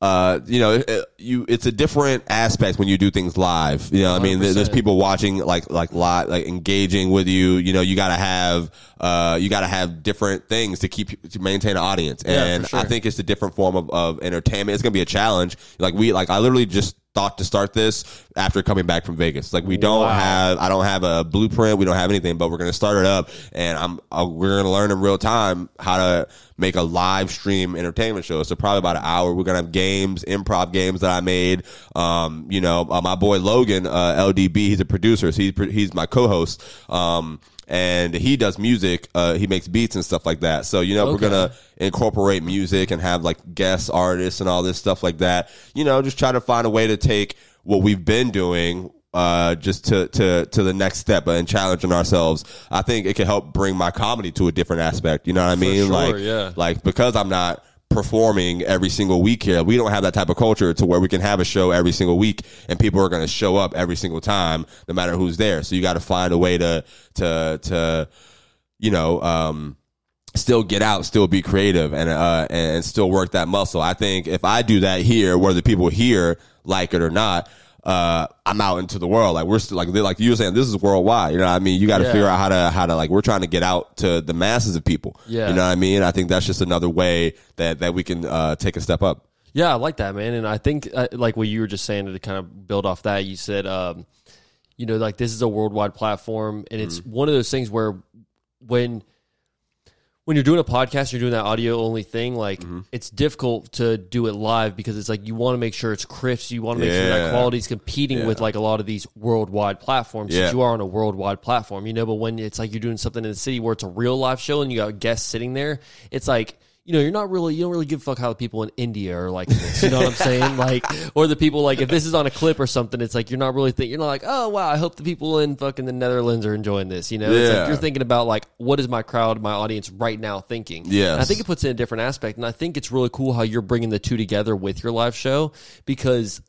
Uh, you know, it, you it's a different aspect when you do things live. You know, what I mean, There- there's people watching, like like lot like engaging with you. You know, you gotta have uh, you gotta have different things to keep to maintain an audience, for and sure. I think it's a different form of, of entertainment. It's gonna be a challenge. Like we, like I literally just thought to start this after coming back from Vegas. Like we don't Wow. have, I don't have a blueprint. We don't have anything, but we're gonna start it up, and I'm uh, we're gonna learn in real time how to make a live stream entertainment show. So probably about an hour. We're gonna have games, improv games that I made. Um, you know, uh, my boy Logan, uh, LDB, he's a producer. So he's he's my co-host. Um, and he does music. Uh, he makes beats and stuff like that. So you know, we're gonna incorporate music and have like guest artists and all this stuff like that. You know, just try to find a way to take what we've been doing uh just to to to the next step and challenging ourselves i think it can help bring my comedy to a different aspect you know what i mean sure, like yeah. like because i'm not performing every single week here we don't have that type of culture to where we can have a show every single week and people are going to show up every single time no matter who's there so you got to find a way to to to you know um still get out, still be creative, and uh, and still work that muscle. I think if I do that here, whether people here like it or not, uh, I'm out into the world. Like we're still like like you were saying, this is worldwide. You know what I mean? You got to Yeah. figure out how to how to like we're trying to get out to the masses of people. Yeah. you know what I mean? I think that's just another way that that we can uh, take a step up. Yeah, I like that, man. And I think, uh, like what you were just saying, to kind of build off that, you said, um, you know, like this is a worldwide platform, and it's Mm-hmm. one of those things where when when you're doing a podcast, you're doing that audio only thing. Like Mm-hmm. it's difficult to do it live because it's like you want to make sure it's crisp. You want to make sure that quality is competing with like a lot of these worldwide platforms. Yeah. You are on a worldwide platform, you know. But when it's like you're doing something in the city where it's a real live show and you got guests sitting there, it's like you know, you're not really, you don't really give a fuck how the people in India are like this. You know what I'm saying? Like, or the people like, if this is on a clip or something, it's like you're not really thinking, you're not like, oh wow, I hope the people in fucking the Netherlands are enjoying this. You know, it's Yeah. like you're thinking about like, what is my crowd, my audience right now thinking? Yeah. I think it puts in a different aspect, and I think it's really cool how you're bringing the two together with your live show because,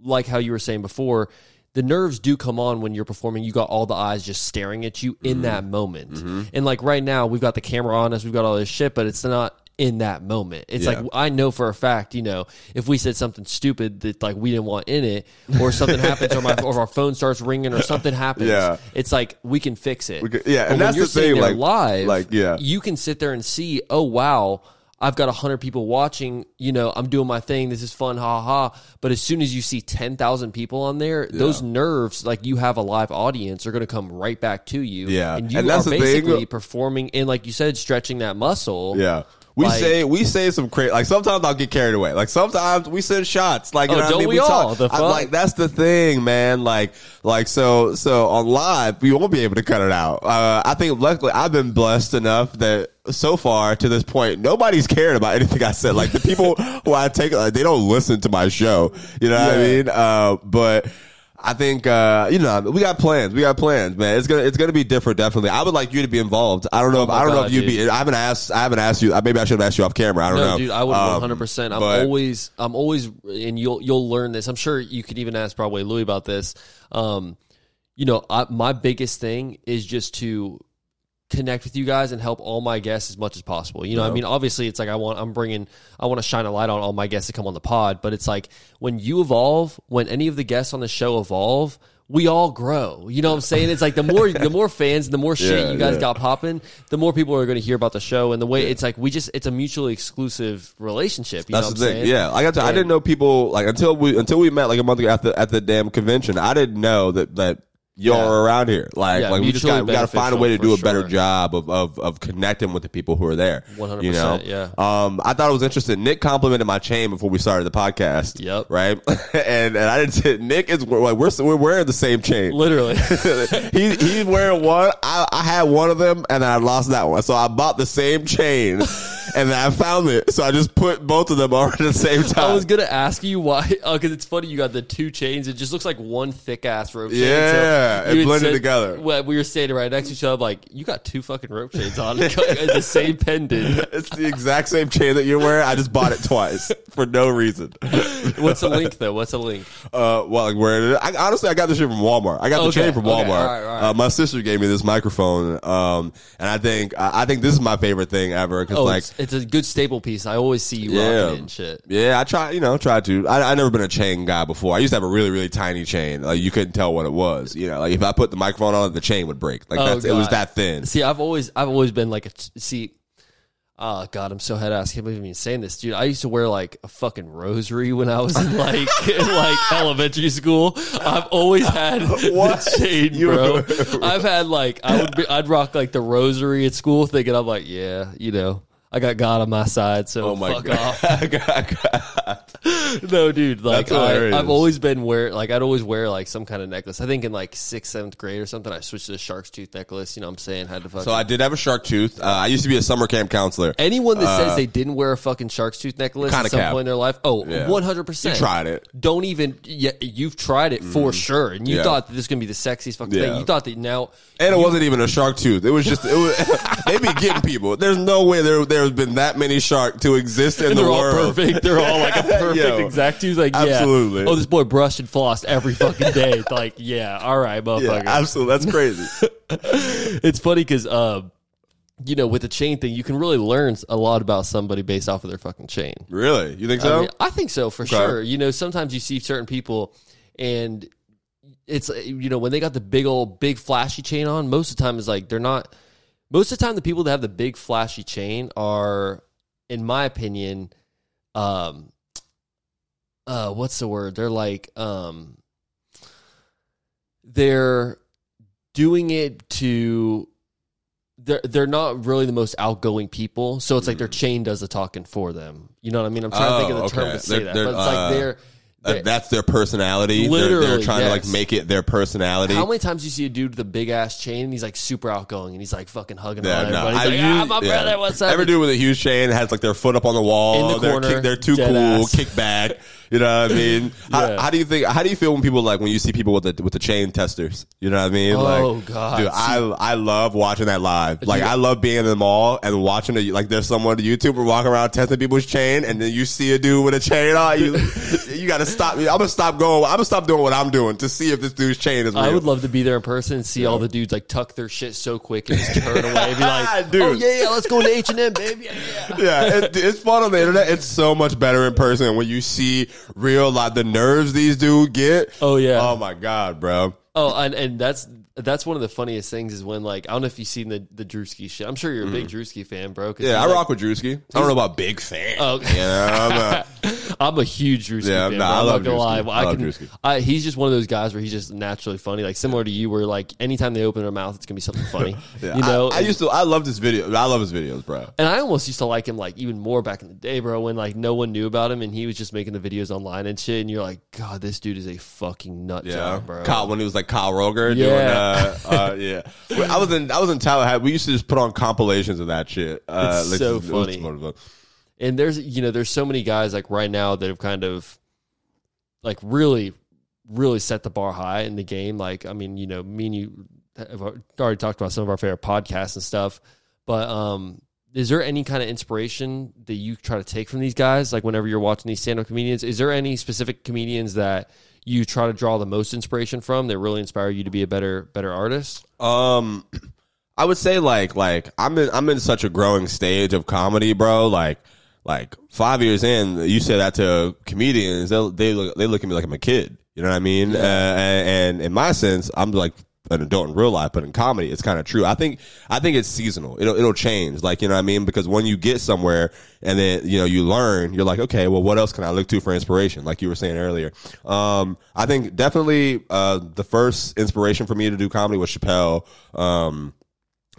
like how you were saying before. The nerves do come on when you're performing. You got all the eyes just staring at you in mm-hmm. that moment. Mm-hmm. And like right now, we've got the camera on us, we've got all this shit, but it's not in that moment. It's Yeah. like I know for a fact, you know, if we said something stupid that like we didn't want in it, or something happens, or my or our phone starts ringing, or something happens, Yeah. it's like we can fix it. yeah, But and when that's you're the thing, like- live, like, yeah. you can sit there and see, oh wow. I've got hundred people watching. You know, I'm doing my thing. This is fun, ha ha. But as soon as you see ten thousand people on there, those nerves, like you have a live audience, are going to come right back to you. Yeah. and you And are the thing. basically uh, performing and, like you said, stretching that muscle. Yeah. We Like- say we say some crazy like sometimes I'll get carried away. Like sometimes we send shots. Like you Oh, know what I don't mean? we all? talk- The I- fuck? like that's the thing, man. Like like so so on live we won't be able to cut it out. Uh, I think luckily I've been blessed enough that so far to this point nobody's cared about anything I said. Like the people who I take like, they don't listen to my show. You know what I mean? Uh, but. I think uh, you know we got plans. We got plans, man. It's gonna it's gonna be different, definitely. I would like you to be involved. I don't know if Oh my I don't know if you'd dude. be. I haven't asked. I haven't asked you. Maybe I should have asked you off camera. I don't No, know, dude, I would Um, one hundred percent. I'm but- always, I'm always, and you'll you'll learn this. I'm sure you could even ask probably Louis about this. Um, you know, I, my biggest thing is just to connect with you guys and help all my guests as much as possible. You know, I mean, obviously, it's like I want, I'm bringing, I want to shine a light on all my guests to come on the pod, but it's like when you evolve, when any of the guests on the show evolve. we all grow. You know what I'm saying? It's like the more the more fans, the more shit Yeah, you guys yeah. got popping, the more people are going to hear about the show. And the way it's like we just it's a mutually exclusive relationship. You That's know the I'm thing. saying? Yeah, like I, got to, I didn't know people like until we until we met like a month ago at the at the damn convention. I didn't know that that y'all Yeah. are around here. Like Yeah, like we just got we got to find a way to do a for better job of, of of connecting with the people who are there. 100%, You know. yeah. Um, I thought it was interesting. Nick complimented my chain before we started the podcast. Yep. Right. and and I didn't say Nick is like we're we're wearing the same chain. Literally. he he's wearing one. I, I had one of them, and then I lost that one. So I bought the same chain, and then I found it. So I just put both of them on at the same time. I was gonna ask you why, because it's funny. You got the two chains. It just looks like one thick ass rope chain. Yeah, it you had blended together. Well, we were standing right next to each other. I'm like, you got two fucking rope chains on, the same pendant. it's the exact same chain that you're wearing. I just bought it twice for no reason. What's the link though? What's the link? Uh, well, like it. I, honestly, I got this shit from Walmart. I got the chain from okay, Walmart. all right, all right. Uh, my sister gave me this microphone, um, and I think I, I think this is my favorite thing ever because Oh, like it's, it's a good staple piece. I always see you Yeah. rocking it and shit. Yeah, I try. You know, try to. I I never been a chain guy before. I used to have a really really tiny chain. Like you couldn't tell what it was. You know, like if I put the microphone on the chain would break. Like Oh, that's it was that thin. See, I've always, I've always been like a see. Oh God, I'm so head ass. I Can't believe I'm even saying this, dude. I used to wear like a fucking rosary when I was in like in like elementary school. I've always had What? the chain, You- bro. I've had like I would be, I'd rock like the rosary at school, thinking I'm like, yeah, you know, I got God on my side, so Oh my fuck god! off. no, dude. Like I, I've always been wear like I'd always wear like some kind of necklace. I think in like sixth, seventh grade or something, I switched to the shark's tooth necklace. You know what I'm saying? Had to fucking. so I did have a shark tooth. Uh, I used to be a summer camp counselor. Anyone that says they didn't wear a fucking shark's tooth necklace Uh, at some cap. point in their life, oh, Yeah. 100%. You tried it. Don't even, yeah, you've tried it for sure. And you Yeah. thought that this was going to be the sexiest fucking Yeah. thing. You thought that now, And it wasn't even a shark tooth. It was just it was. they be getting people. There's no way there there's been that many shark to exist in and the they're all world. perfect. They're all like a perfect Yo, exact tooth. Like, yeah. absolutely. Oh, this boy brushed and flossed every fucking day. like, yeah, all right, Yeah, motherfucker. absolutely. That's crazy. it's funny because, uh, you know, with the chain thing, you can really learn a lot about somebody based off of their fucking chain. really? You think so? I, mean, I think so for sure. You know, sometimes you see certain people, and it's you know when they got the big old big flashy chain on. Most of the time, is like they're not. Most of the time, the people that have the big flashy chain are, in my opinion, um, uh, what's the word? They're like, um, they're doing it to they're they're not really the most outgoing people, so it's like their chain does the talking for them. You know what I mean? I'm trying to think of the Oh, term okay. to say They're- that, they're, but it's uh, like they're. Uh, they're- that's their personality. They're, they're Literally, trying to like yes. make it their personality. how many times do you see a dude with a big ass chain and he's like super outgoing and he's like fucking hugging Yeah, on no, everybody? He's I like, ah, my yeah. brother, what's up? Every dude with a huge chain has like their foot up on the wall. In the they're, corner, kick- they're too dead cool. ass. Kick back. You know what I mean? How, Yeah. how do you think? How do you feel when people like when you see people with the with the chain testers? You know what I mean? Oh, like, God. dude, I I love watching that live. Like Dude. I love being in the mall and watching it. Like there's someone on YouTube walking around testing people's chain, and then you see a dude with a chain on. You you got to stop. I'm gonna stop going. I'm gonna stop doing what I'm doing to see if this dude's chain is real. I would love to be there in person and see all the dudes like tuck their shit so quick and just turn away and be like, Dude. "Oh yeah, yeah, let's go to H and M, baby." Yeah, yeah. yeah, it, it's fun on the internet. It's so much better in person when you see real like the nerves these dudes get. Oh, yeah. Oh my god, bro. Oh, and and that's that's one of the funniest things is when like I don't know if you've seen the the Drewski shit. I'm sure you're a big Drewski fan, bro. 'cause Mm. Yeah, he's, I like- rock with Drewski. I don't know about big fan. Oh, You know, I'm a- I'm a huge Drewski Yeah, fan. nah. I I'm love not gonna lie. I I love can, Drewski. I, he's just one of those guys where he's just naturally funny, like similar to you, where like anytime they open their mouth, it's gonna be something funny. yeah, you know, I, I used to. I love this video. I love his videos, bro. and I almost used to like him like even more back in the day, bro, when like no one knew about him and he was just making the videos online and shit. And you're like, God, this dude is a fucking nut Yeah, job, bro. Kyle when he was like Kyle Roger Yeah. doing. Uh, uh, yeah, I was in. I was in Tallahassee. We used to just put on compilations of that shit. Uh, It's like, so it funny. fun. and there's you know there's so many guys like right now that have kind of like really really set the bar high in the game like i mean you know me and you have already talked about some of our favorite podcasts and stuff but um is there any kind of inspiration that you try to take from these guys like whenever you're watching these stand-up comedians is there any specific comedians that you try to draw the most inspiration from that really inspire you to be a better better artist Um, I would say like like I'm in I'm in such a growing stage of comedy, bro. Like like five years in, you say that to comedians, they they look they look at me like I'm a kid. You know what I mean? Uh, and, and in my sense, I'm like an adult in real life, but in comedy, it's kind of true. I think I think it's seasonal. It'll it'll change. Like you know what I mean? Because when you get somewhere and then you know you learn, you're like, okay, well, what else can I look to for inspiration? Like you were saying earlier. Um, I think definitely uh, the first inspiration for me to do comedy was Chappelle. Um,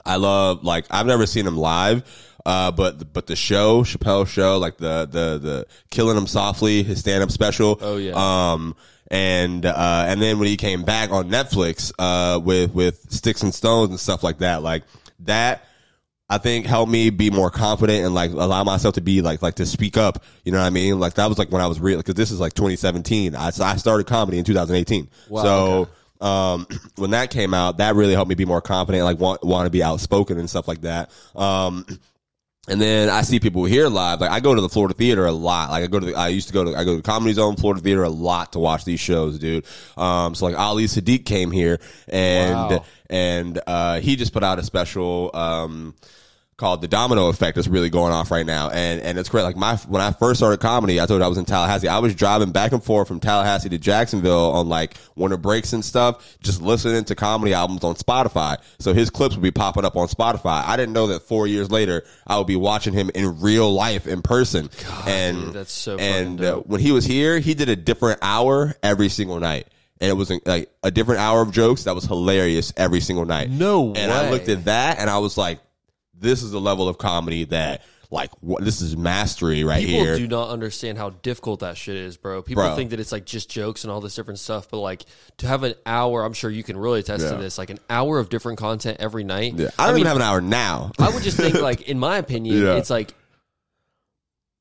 I love like I've never seen him live. Uh, but but the show, Chappelle show, like the the the killing him softly, his stand up special. Oh, yeah. Um, and uh, and then when he came back on Netflix, uh, with with Sticks and Stones and stuff like that, like that. I think helped me be more confident and like allow myself to be like like to speak up. You know what I mean? Like that was like when I was real because this is like 2017. I I started comedy in 2018. Wow, so um, when that came out, that really helped me be more confident. Like want want to be outspoken and stuff like that. Um, and then I see people here live. Like I go to the Florida Theater a lot. Like I go to the, I used to go to, I go to Comedy Zone, Florida Theater a lot to watch these shows, dude. Um, so like Ali Siddiq came here and, Wow. and, uh, he just put out a special, um, called the domino effect that's really going off right now. And and it's great like my when i first started comedy i told you i was in tallahassee. I was driving back and forth from tallahassee to jacksonville on like winter breaks and stuff just listening to comedy albums on spotify. So his clips would be popping up on spotify. I didn't know that four years later i would be watching him in real life in person. And dude, that's so and uh, when he was here he did a different hour every single night. And it was like a different hour of jokes that was hilarious every single night. No and i looked at that and I was like, this is the level of comedy that like what this is mastery right People here. People do not understand how difficult that shit is, bro. People Bro. think that it's like just jokes and all this different stuff, but like to have an hour, I'm sure you can really attest to this, like an hour of different content every night. Yeah. I don't even have an hour now. I would just think, like, in my opinion, Yeah. it's like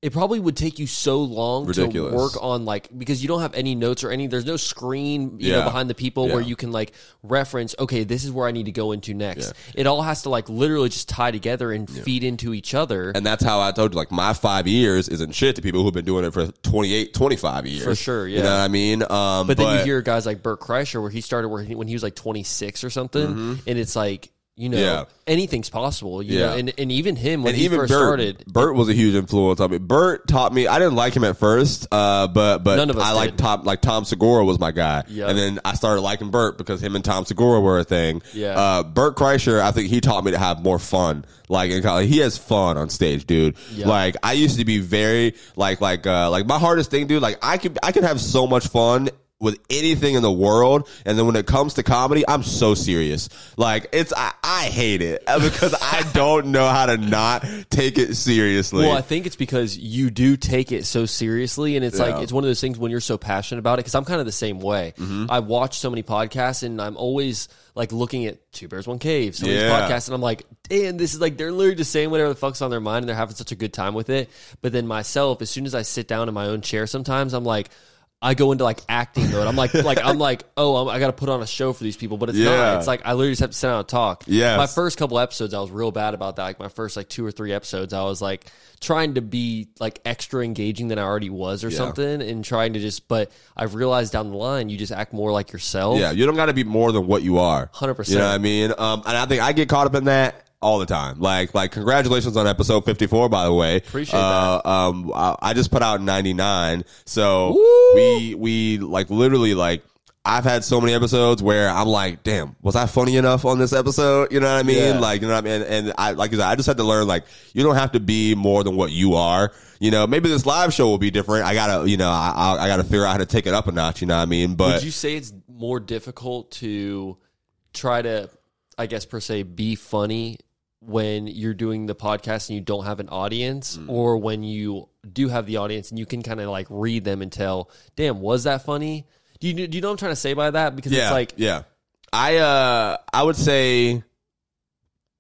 it probably would take you so long Ridiculous. to work on like because you don't have any notes or any there's no screen you know behind the people Yeah. where you can like reference okay this is where I need to go into next. It all has to like literally just tie together and feed into each other. and that's how I told you, like, my five years isn't shit to people who've been doing it for 28, 25 years. For sure, You yeah. know what I mean? Um, But then you hear guys like Bert Kreischer where he started where he, when he was like 26 or something, and it's like you know. Yeah. anything's possible. You Yeah. know, and and even him when and he even first Bert, started, Bert was a huge influence on me. Bert taught me. I didn't like him at first, uh, but but None of us I like. Tom. Like Tom Segura was my guy, Yeah. and then I started liking Bert because him and Tom Segura were a thing. Yeah. Uh, Bert Kreischer, I think he taught me to have more fun. Like in college, he has fun on stage, dude. Yeah. Like I used to be very like like uh like my hardest thing, dude. Like I could I could have so much fun with anything in the world and then when it comes to comedy i'm so serious like it's i, I hate it because i don't know how to not take it seriously Well, I think it's because you do take it so seriously, and it's Yeah. like it's one of those things when you're so passionate about it. Because I'm kind of the same way. Mm-hmm. I watch so many podcasts, and I'm always like looking at Two Bears One Cave, some of these podcasts, and I'm like, damn, this is like they're literally just saying whatever the fuck's on their mind, and they're having such a good time with it. But then myself, as soon as I sit down in my own chair, sometimes I'm like. I go into like acting mode. I'm like, like I'm like, oh, I'm, I got to put on a show for these people, but it's Yeah. not. It's like I literally just have to sit down and talk. Yeah. My first couple episodes, I was real bad about that. Like my first like two or three episodes, I was like trying to be like extra engaging than I already was or something, and trying to just. But I've realized down the line, you just act more like yourself. Yeah, you don't got to be more than what you are. 100%. You know what I mean? Um, and I think I get caught up in that all the time. Like, like congratulations on episode fifty four. By the way, Appreciate uh, Um, I, I just put out ninety nine, so Woo! we we like literally like. I've had so many episodes where I'm like, damn, was I funny enough on this episode? You know what I mean? Yeah. Like, you know what I mean? And I, like I said, I just had to learn, like, you don't have to be more than what you are. You know, maybe this live show will be different. I gotta, you know, I, I, I gotta figure out how to take it up a notch. You know what I mean? But Would you say it's more difficult to try to, I guess per se, be funny when you're doing the podcast and you don't have an audience, Mm. or when you do have the audience and you can kind of like read them and tell, damn, was that funny? Do you do you know what I'm trying to say by that? Because yeah, it's like yeah. I uh I would say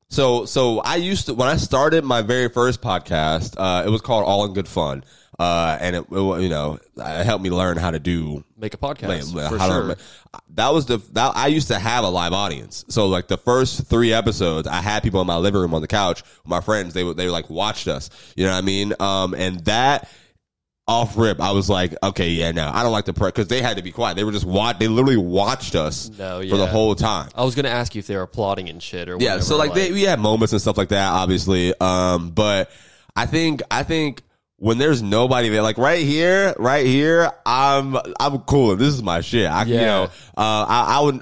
so so I used to when I started my very first podcast, uh it was called All in Good Fun. Uh and it, it you know, it helped me learn how to do make a podcast like, for how to- sure. that was the that I used to have a live audience. So like the first three episodes, I had people in my living room on the couch, my friends. They they like watched us. You know what I mean? Um, and that off rip, I was like, okay, yeah, no, I don't like the press because they had to be quiet. They were just watch. They literally watched us No, for the whole time. I was gonna ask you if they were applauding and shit or Yeah, whatever, so like, they, we had moments and stuff like that, obviously. Um, but I think I think when there's nobody there, like right here, right here, I'm I'm cool. This is my shit. I you Yeah. know, uh, I, I would.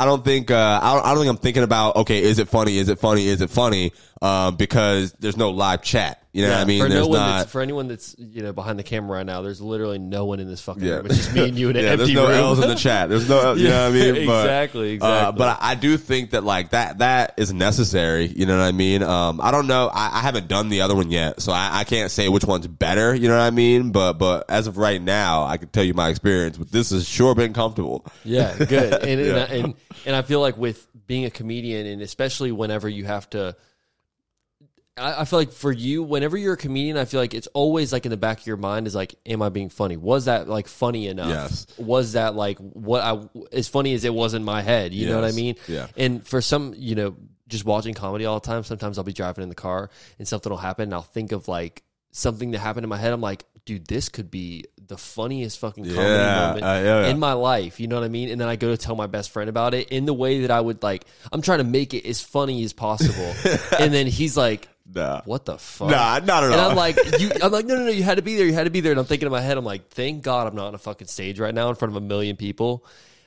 I don't think uh, I, don't, I don't think I'm thinking about okay, is it funny? Is it funny? Is it funny? Um, because there's no live chat. You know what I mean? for there's no one not. that's, for anyone that's you know behind the camera right now, there's literally no one in this fucking Yeah. room. It's just me and you in an yeah, empty there's no room. L's in the chat. There's no, you know what I mean? But, exactly, Uh, exactly. but I, I do think that like that that is necessary. You know what I mean? Um, I don't know. I, I haven't done the other one yet, so I, I can't say which one's better. You know what I mean? But but as of right now, I can tell you my experience. But this has sure been comfortable. Yeah, good. And, Yeah. and, I- and and I feel like with being a comedian, and especially whenever you have to, I, I feel like for you, whenever you're a comedian, I feel like it's always like in the back of your mind is like, am I being funny? Was that like funny enough? Yes. Was that like what I as funny as it was in my head? You know what I mean? Yeah. And for some, you know, just watching comedy all the time, sometimes I'll be driving in the car and something will happen, and I'll think of like something that happened in my head. I'm like, dude, this could be the funniest fucking comedy Yeah, moment uh, yeah, yeah. in my life. You know what I mean? And then I go to tell my best friend about it in the way that I would like. I'm trying to make it as funny as possible, and then he's like, Nah. "What the fuck?" Nah, not at all. and all. I'm like, you, I'm like, no, no, no, you had to be there. You had to be there. And I'm thinking in my head, I'm like, thank God I'm not on a fucking stage right now in front of a million people.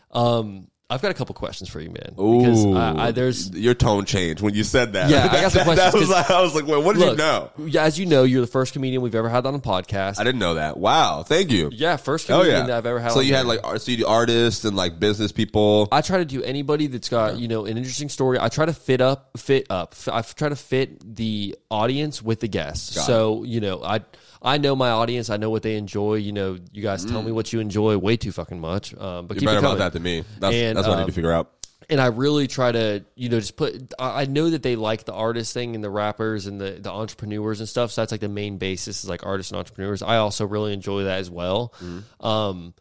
Um, I've got a couple questions for you, man. Because uh, Ooh, I, I, there's your tone changed when you said that. Yeah, I got some That- that questions, like, I was like, wait, what did look, you know? yeah, as you know, you're the first comedian we've ever had on a podcast. I didn't know that. Wow, thank you. yeah, first Oh comedian yeah, that I've ever had. So you had like art- so you do artists and like business people. I try to do anybody that's got you know an interesting story. I try to fit up, fit up. F- I try to fit the audience with the guests. Got so you know, I I know my audience. I know what they enjoy. You know, you guys tell me what you enjoy way too fucking much. Um, but You're keep better about coming. that than me. That's, And, that's what I need um, to figure out. and I really try to, you know, just put. I I know that they like the artist thing and the rappers and the the entrepreneurs and stuff. So that's like the main basis is like artists and entrepreneurs. I also really enjoy that as well. Mm-hmm. Um,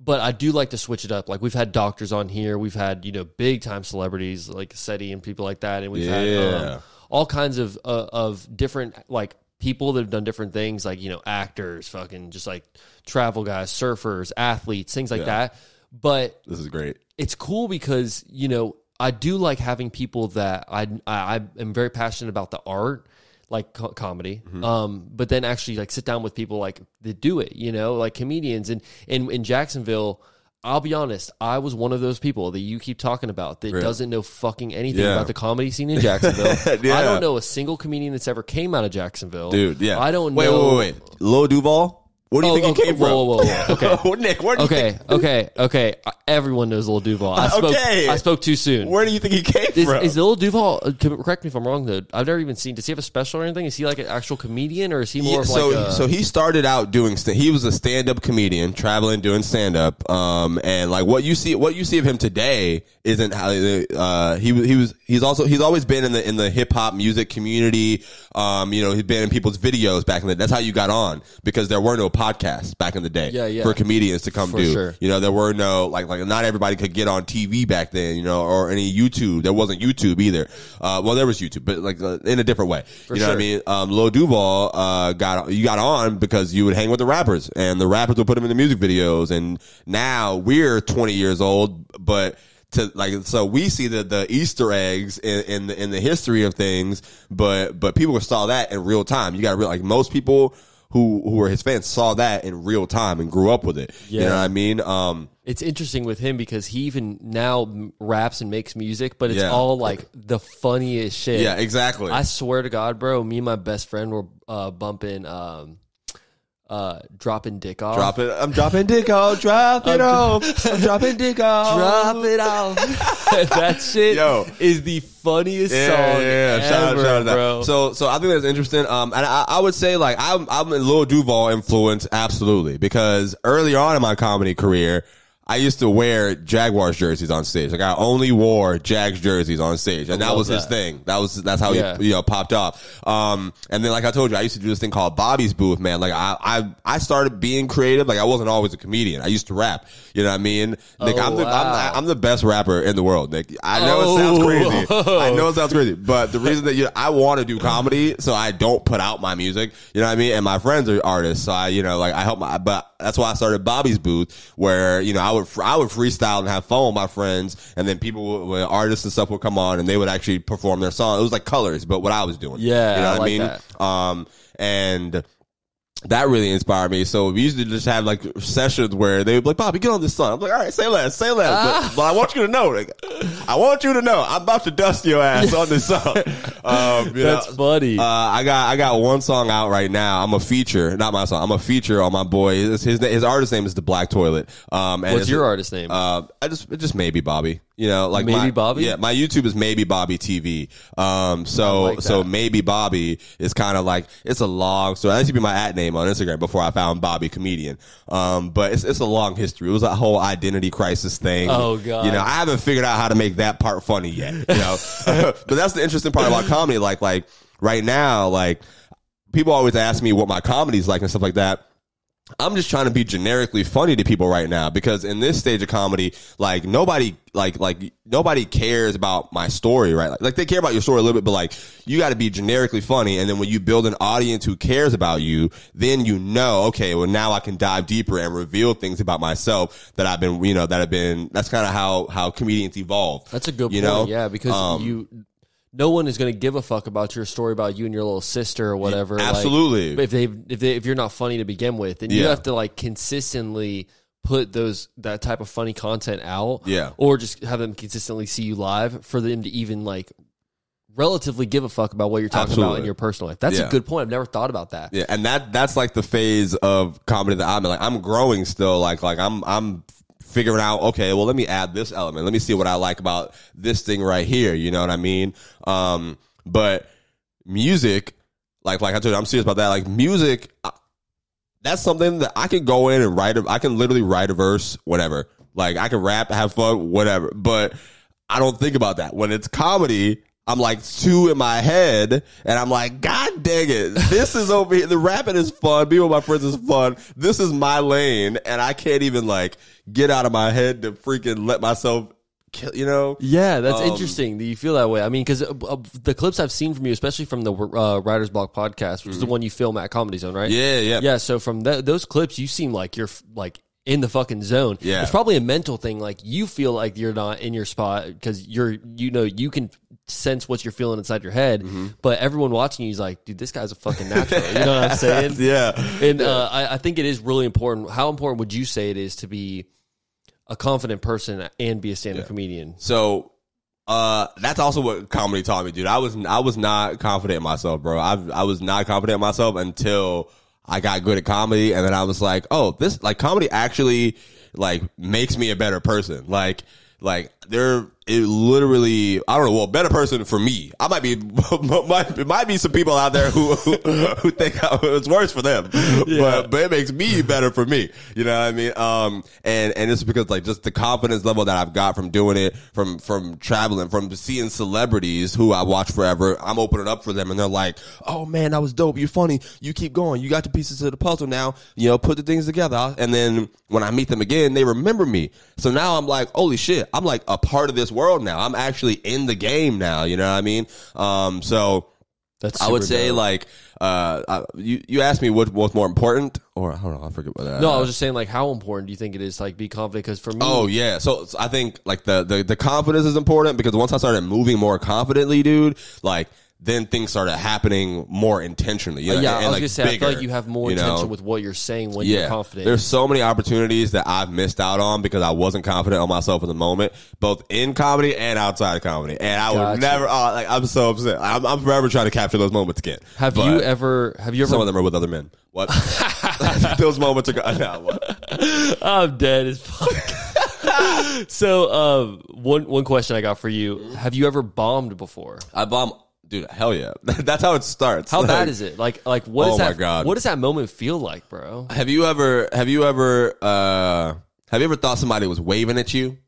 but I do like to switch it up. Like we've had doctors on here, we've had you know big time celebrities like SETI and people like that, and we've had um, all kinds of uh, of different like people that have done different things, like you know actors, fucking just like travel guys, surfers, athletes, things like Yeah. that. But This is great. it's cool because you know I do like having people that I I, I am very passionate about the art, like co- comedy. Mm-hmm. Um, but then actually like sit down with people like that do it, you know, like comedians. And in in Jacksonville, I'll be honest, I was one of those people that you keep talking about that doesn't know fucking anything Yeah. about the comedy scene in Jacksonville. Yeah. I don't know a single comedian that's ever came out of Jacksonville, Dude, yeah. I don't wait, know. Wait, wait, wait. Lil Duval? Where do you Oh, think he okay. came from? Whoa, whoa, whoa. Okay. Nick, where do you Okay, think, okay, okay. okay. Everyone knows Lil Duval. I spoke. Okay. I spoke too soon. where do you think he came Is, from? is Lil Duval? Uh, correct me if I'm wrong. Though I've never even seen. Does he have a special or anything? Is he like an actual comedian, or is he more Yeah, of so like a? so he started out doing he was a stand up comedian traveling doing stand up um and like what you see what you see of him today isn't how uh he he was he's also he's always been in the in the hip hop music community um you know he's been in people's videos back in the that's how you got on because there were no podcasts back in the day Yeah, yeah. for comedians to come For do sure. you know there were no like like not everybody could get on TV back then you know or any YouTube there wasn't YouTube either uh well there was YouTube but like uh, in a different way you know what I mean um, Lil Duval uh, got you got on because you would hang with the rappers, and the rappers would put him in the music videos. And now we're 20 years old, but to like so we see the the Easter eggs in, in the in the history of things, but but people saw that in real time. You got real like most people. Who, who were his fans saw that in real time and grew up with it. You Yeah. know what I mean? Um, it's interesting with him because he even now raps and makes music, but it's Yeah. all like the funniest shit. yeah, exactly. I swear to God, bro. Me and my best friend were uh, bumping, um, uh, dropping dick off. drop it. I'm dropping dick off. Drop it off. I'm dropping dick off. Drop it off. that shit Yo. is the funniest Yeah, song yeah, yeah. Shout out, shout out to that. So, so I think that's interesting. Um, and I, I would say like I'm, I'm a Lil Duval influence, absolutely, because earlier on in my comedy career, I used to wear Jaguars jerseys on stage. Like I only wore Jags jerseys on stage, and that was his thing. That was that's how Yeah. he you know popped off. Um, and then like I told you, I used to do this thing called Bobby's Booth. Man, like I I I started being creative. Like I wasn't always a comedian. I used to rap. You know what I mean? Nick, Oh, I'm the wow. I'm, I'm the best rapper in the world. Nick, I know it Oh. sounds crazy. I know it sounds crazy, but the reason that you I want to do comedy, so I don't put out my music. You know what I mean? And my friends are artists, so I you know like I help my. But that's why I started Bobby's Booth, where you know I would I would freestyle and have fun with my friends, and then people, would, artists and stuff, would come on and they would actually perform their song. It was like colors, but what I was doing. Yeah, you know I what like I mean? that. Um, and that really inspired me. So we used to just have like sessions where they would be like, Bobby, get on this song. I'm like, all right, say less, say less. But, but I want you to know, like, I want you to know, I'm about to dust your ass on this song. Um, That's know, funny. Uh, I got I got one song out right now. I'm a feature, not my song. I'm a feature on my boy. His his, his artist name is the Black Toilet. Um, and What's your artist name? Uh, I just just maybe Bobby. You know, like Maybe my- Bobby? Yeah, my YouTube is maybe Bobby TV. Um, so like so maybe Bobby is kind of like it's a long. So that should be my at name on Instagram before I found Bobby comedian. Um, but it's it's a long history. It was a whole identity crisis thing. Oh, God. You know, I haven't figured out how to make that part funny yet. You know, but that's the interesting part about comedy. Like like right now, like people always ask me what my comedy's like and stuff like that. I'm just trying to be generically funny to people right now because in this stage of comedy, like nobody, like, like nobody cares about my story, right? Like, like they care about your story a little bit, but like you got to be generically funny. And then when you build an audience who cares about you, then you know, okay, well now I can dive deeper and reveal things about myself that I've been, you know, that have been, that's kind of how, how comedians evolve. That's a good you point. know? Yeah, because Um, you, no one is going to give a fuck about your story about you and your little sister or whatever. like, absolutely. if they if they if you're not funny to begin with, then you have to like consistently put those that type of funny content out. Yeah. Or just have them consistently see you live for them to even like relatively give a fuck about what you're talking about in your personal life. That's Yeah. a good point. I've never thought about that. Yeah, and that that's like the phase of comedy that I'm in. Like I'm growing still. Like like I'm I'm figuring out. Okay, well let me add this element. Let me see what I like about this thing right here. You know what I mean? Um, but music, like like I told you, I'm serious about that. Like music, that's something that I can go in and write. A, I can literally write a verse, whatever. Like I can rap, have fun, whatever. But I don't think about that when it's comedy. I'm like two in my head, and I'm like, God dang it! This is over here. The rapping is fun. Being with my friends is fun. This is my lane, and I can't even like get out of my head to freaking let myself, kill, you know? Yeah, that's Um, interesting that you feel that way. I mean, because uh, uh, the clips I've seen from you, especially from the uh, Writers Block podcast, which is the one you film at Comedy Zone, right? Mm-hmm. Yeah, yeah, yeah. So from th- those clips, you seem like you're like in the fucking zone. Yeah. it's probably a mental thing. Like you feel like you're not in your spot because you're, you know, you can sense what you're feeling inside your head. Mm-hmm. But everyone watching you is like, dude, this guy's a fucking natural. you know what I'm saying? yeah. And uh, I, I think it is really important. How important would you say it is to be a confident person and be a stand-up comedian? So uh that's also what comedy taught me, dude. I was I was not confident in myself, bro. I I was not confident in myself until I got good at comedy and then I was like, "Oh, this like comedy actually like makes me a better person." Like like there it literally I don't know, well, better person for me. I might be might, it might be some people out there who who, who think it's worse for them. But but it makes me better for me. You know what I mean? Um and and it's because like just the confidence level that I've got from doing it, from from traveling, from seeing celebrities who I watch forever. I'm opening up for them and they're like, "Oh man, that was dope. You're funny. You keep going. You got the pieces of the puzzle now. You know, put the things together." And then when I meet them again, they remember me. So now I'm like, "Holy shit. I'm like a part of this world now. I'm actually in the game now, you know what I mean?" Um so That's I would say dope. like uh, uh you you asked me what what's more important or I don't know I forget what that No, I was just saying, like, how important do you think it is to like be confident? Because for me, Oh yeah, so, so I think like the, the the confidence is important because once I started moving more confidently, dude, like then things started happening more intentionally. You know, yeah, and, I was like, gonna say, I feel like you have more you know? intention with what you're saying when you're confident. There's so many opportunities that I've missed out on because I wasn't confident on myself in the moment, both in comedy and outside of comedy. And I Gotcha. would never, oh, like, I'm so upset. I'm, I'm forever trying to capture those moments again. have But you ever? Have you ever? Some of them are with other men. What? those moments are gone. Nah, what? I'm dead as fuck. so, um, one one question I got for you: Have you ever bombed before? I bomb. Dude, hell yeah. That's how it starts. How Like, bad is it? Like, like what Oh is that? my God. What does that moment feel like, bro? Have you ever have you ever uh have you ever thought somebody was waving at you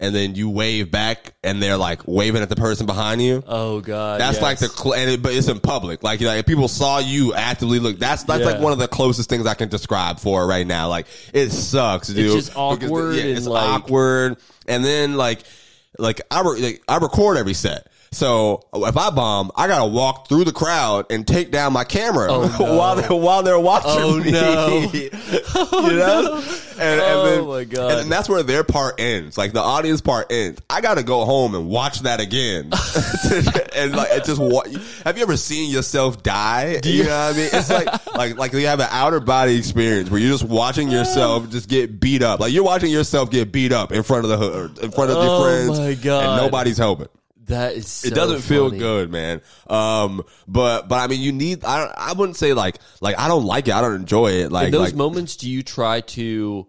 and then you wave back and they're like waving at the person behind you? Oh god, That's yes. like the cl- and it, but it's in public. Like you know, if people saw you actively look. That's that's like one of the closest things I can describe for it right now. Like it sucks, dude. It's just Because awkward yeah, and, it's like- awkward. And then like like I re- like I record every set. So if I bomb, I gotta walk through the crowd and take down my camera Oh, no. while they're while they're watching Oh, me. no. you oh, know, and, Oh, and then, my God. and that's where their part ends. Like the audience part ends. I gotta go home and watch that again, and like it just. Have you ever seen yourself die? Do You, know what I mean? It's like like like you have an outer body experience where you're just watching yourself just get beat up. Like you're watching yourself get beat up in front of the hood, in front of Oh, your friends, my God. and nobody's helping That is. So it doesn't feel good, man. Um, but but I mean, you need. I I wouldn't say like like I don't like it. I don't enjoy it. Like In those like, moments, do you try to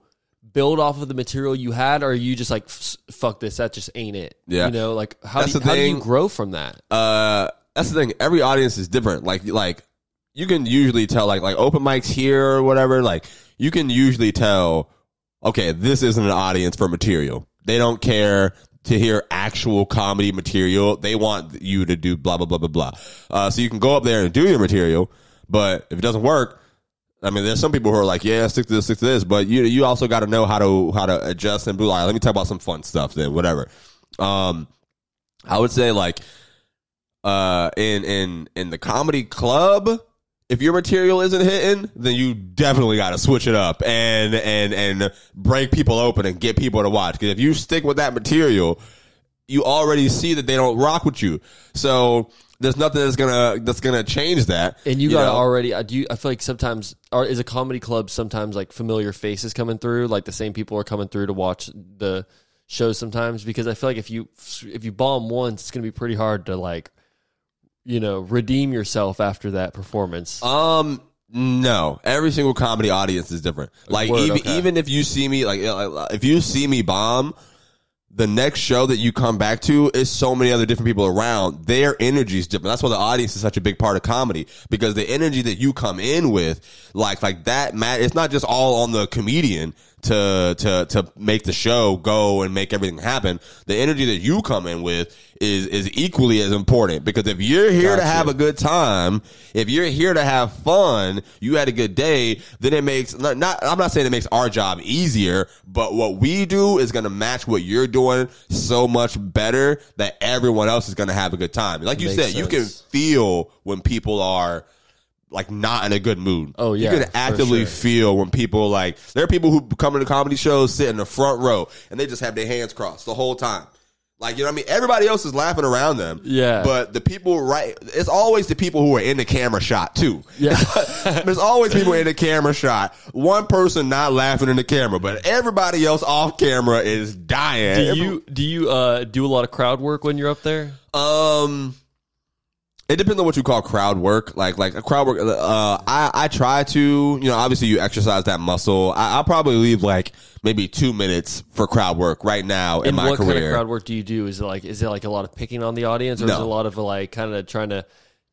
build off of the material you had, or are you just like, "F- "Fuck this, that just ain't it"? Yeah. You know, like how do you, how do you grow from that? uh, that's the thing. Every audience is different. Like like you can usually tell like like open mics here or whatever. Like you can usually tell. Okay, this isn't an audience for material. They don't care to hear actual comedy material. They want you to do blah blah blah blah blah. Uh, so you can go up there and do your material, but if it doesn't work, I mean, there's some people who are like, yeah, stick to this, stick to this, but you you also got to know how to how to adjust and be like, let me talk about some fun stuff then, whatever. Um, I would say like, uh, in in in the comedy club, if your material isn't hitting, then you definitely got to switch it up and and and break people open and get people to watch. Because if you stick with that material, you already see that they don't rock with you. So there's nothing that's gonna that's gonna change that. And you, got know? already. I do. I feel like sometimes, or is a comedy club sometimes like familiar faces coming through, like the same people are coming through to watch the shows sometimes. Because I feel like if you if you bomb once, it's gonna be pretty hard to like, you know, redeem yourself after that performance. Um, no. Every single comedy audience is different. Like Word, even okay. even if you see me like if you see me bomb, the next show that you come back to is so many other different people around. Their energy is different. That's why the audience is such a big part of comedy because the energy that you come in with, like like that, Matt, it's not just all on the comedian to to to make the show go and make everything happen. The energy that you come in with is is equally as important because if you're here to have a good time, if you're here to have fun, you had a good day, then it makes not, not I'm not saying it makes our job easier, but what we do is going to match what you're doing so much better that everyone else is going to have a good time. Like you Makes said, you can feel when people are like not in a good mood. Oh, yeah, you can actively sure. feel when people like there are people who come into comedy shows sit in the front row and they just have their hands crossed the whole time. Like you know what I mean? Everybody else is laughing around them. Yeah. But the people right it's always the people who are in the camera shot too. Yeah. There's always people in the camera shot. One person not laughing in the camera, but everybody else off camera is dying. do you do you uh, do a lot of crowd work when you're up there? Um, it depends on what you call crowd work. Like like a crowd work. Uh, I I try to you know obviously you exercise that muscle. I, I'll probably leave like maybe two minutes for crowd work right now in And my what career. kind of crowd work do you do? Is it like is it like a lot of picking on the audience, or is it a lot of like kind of trying to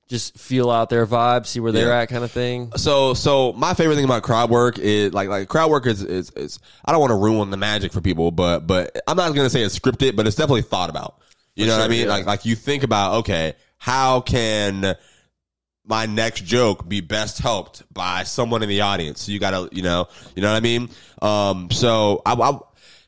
just feel out their vibe, see where they're Yeah. at, kind of thing? So so my favorite thing about crowd work is like like crowd work is is, is I don't want to ruin the magic for people, but but I'm not gonna say it's scripted, but it's definitely thought about. You know what I mean? yeah. Like like you think about okay, how can my next joke be best helped by someone in the audience? So you gotta you know you know what I mean? Um, so I. I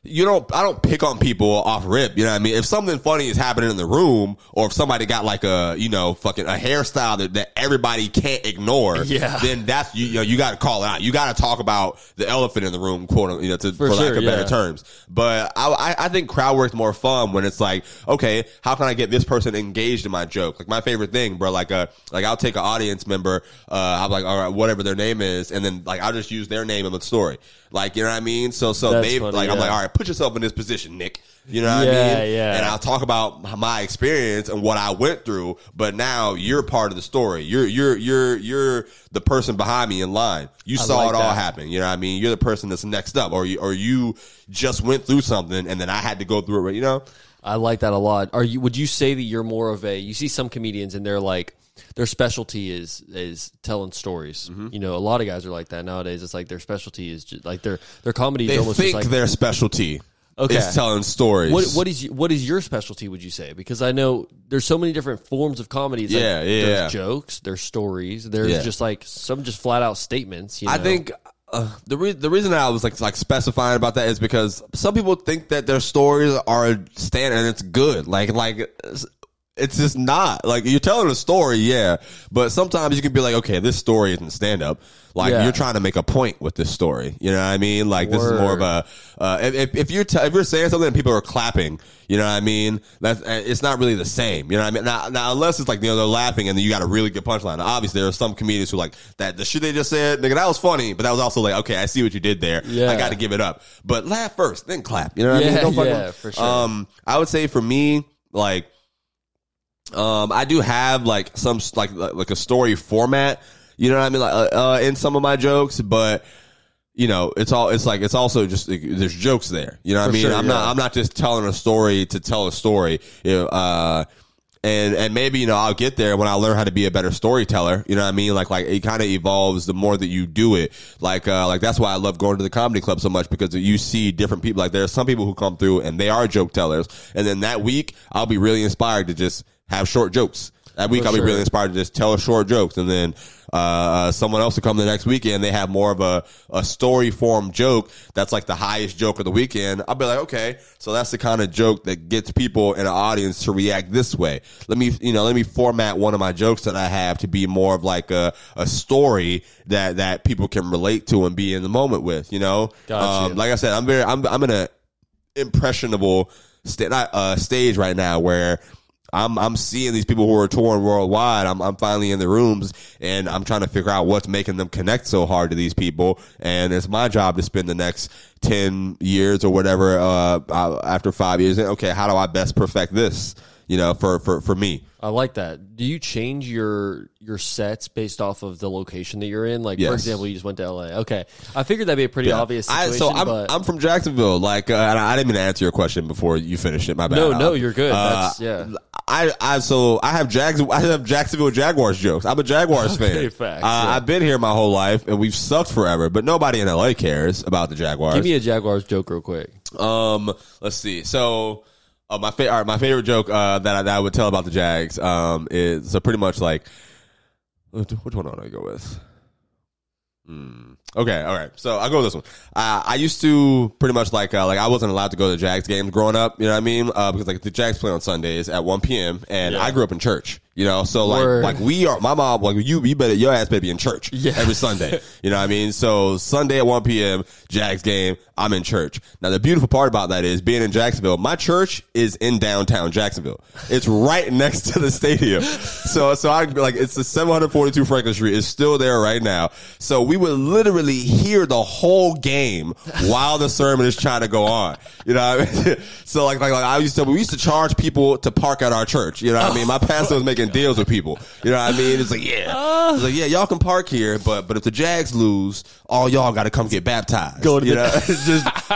you don't, I don't pick on people off rip. You know what I mean? If something funny is happening in the room or if somebody got like a, you know, fucking a hairstyle that, that everybody can't ignore, Yeah. then that's you, you know you got to call it out. You got to talk about the elephant in the room, quote you know, to, for, lack sure, of better yeah. terms. But I, I think crowd work's more fun when it's like, okay, how can I get this person engaged in my joke? Like my favorite thing, bro. Like a like I'll take an audience member, uh, I'm like, all right, whatever their name is, and then like I'll just use their name in the story. Like you know what I mean? So so they like I'm like, all right, put yourself in this position, Nick. You know what Yeah, I mean? yeah. And I'll talk about my experience and what I went through, but now you're part of the story. You're you're you're you're the person behind me in line. You saw like it all happen. You know what I mean? You're the person that's next up, or you or you just went through something and then I had to go through it. You know? I like that a lot. Are you? Would you say that you're more of a? You see some comedians and they're like their specialty is is telling stories. Mm-hmm. You know, a lot of guys are like that nowadays. It's like their specialty is just, like their their comedy is They almost think just like their specialty Okay. is telling stories. What what is what is your specialty? Would you say? Because I know there's so many different forms of comedy. It's like, Yeah, yeah, There's jokes. There's stories. There's Yeah. just like some just flat out statements. You know? I think uh, the re- the reason I was like like specifying about that is because some people think that their stories are standard and it's good. Like like it's just not like you're telling a story, yeah. But sometimes you can be like, okay, this story isn't stand up. Like Yeah. you're trying to make a point with this story. You know what I mean? Like this is more of a uh, if, if you're t- if you're saying something and people are clapping, you know what I mean? That's uh, it's not really the same. You know what I mean? Now, now unless it's like you know they're laughing and then you got a really good punchline. Now, obviously, there are some comedians who like that the shit they just said, nigga, that was funny, but that was also like, okay, I see what you did there. Yeah. I got to give it up. But laugh first, then clap. You know what I mean? Don't fucking- yeah, for sure. Um, I would say for me, like. Um, I do have like some like like a story format, you know what I mean, like uh, uh, in some of my jokes, but you know, it's all it's like it's also just like, there's jokes there. You know what For I mean? sure, I'm yeah. not I'm not just telling a story to tell a story. You know, uh, and and maybe you know I'll get there when I learn how to be a better storyteller. You know what I mean? Like like it kind of evolves the more that you do it. Like uh, like that's why I love going to the comedy club so much because you see different people. Like there are some people who come through and they are joke tellers, and then that week I'll be really inspired to just have short jokes. That week For I'll be sure. really inspired to just tell short jokes, and then uh, someone else will come the next weekend. They have more of a, a story form joke that's like the highest joke of the weekend. I'll be like, okay, so that's the kind of joke that gets people in an audience to react this way. Let me, you know, let me format one of my jokes that I have to be more of like a, a story that that people can relate to and be in the moment with. You know, Gotcha. um, like I said, I'm very, I'm, I'm in a impressionable not, uh, stage right now where I'm I'm seeing these people who are touring worldwide. I'm I'm finally in the rooms and I'm trying to figure out what's making them connect so hard to these people. And it's my job to spend the next ten years or whatever uh, uh, after five years. Okay, how do I best perfect this? You know, for for for me. I like that. Do you change your your sets based off of the location that you're in? Like, for example, you just went to LA. Okay, I figured that'd be a pretty obvious I, situation. so I'm but I'm from Jacksonville. Like, uh, and I didn't mean to answer your question before you finished it. My bad. no, no, Uh, you're good. uh, That's yeah. I, I so I have Jags I have Jacksonville Jaguars jokes. I'm a Jaguars Okay, fan. facts, uh, yeah. I've been here my whole life and we've sucked forever, but nobody in LA cares about the Jaguars. Give me a Jaguars joke real quick. um, let's see. So uh, my fa- all right, my favorite joke uh, that I, that I would tell about the Jags um, is so pretty much like which one do I go with? Hmm. Okay, all right. So I'll go with this one. Uh, I used to pretty much like uh, like I wasn't allowed to go to the Jags games growing up. You know what I mean? Uh, because like the Jags play on Sundays at one p.m. and Yeah. I grew up in church. You know, so like Word. like we are. My mom like you. You better your ass better be in church Yeah. every Sunday. You know what I mean? So Sunday at one p.m. Jags game. I'm in church. Now the beautiful part about that is being in Jacksonville. My church is in downtown Jacksonville. It's right next to the stadium. So so I like it's the 742 Franklin Street. It's still there right now. So we would literally hear the whole game while the sermon is trying to go on. You know what I mean? So like like, like I used to we used to charge people to park at our church. You know what I mean? My pastor was making deals with people. You know what I mean? It's like yeah, it's like yeah, y'all can park here, but but if the Jags lose, all y'all got to come get baptized. Go to you the- know? just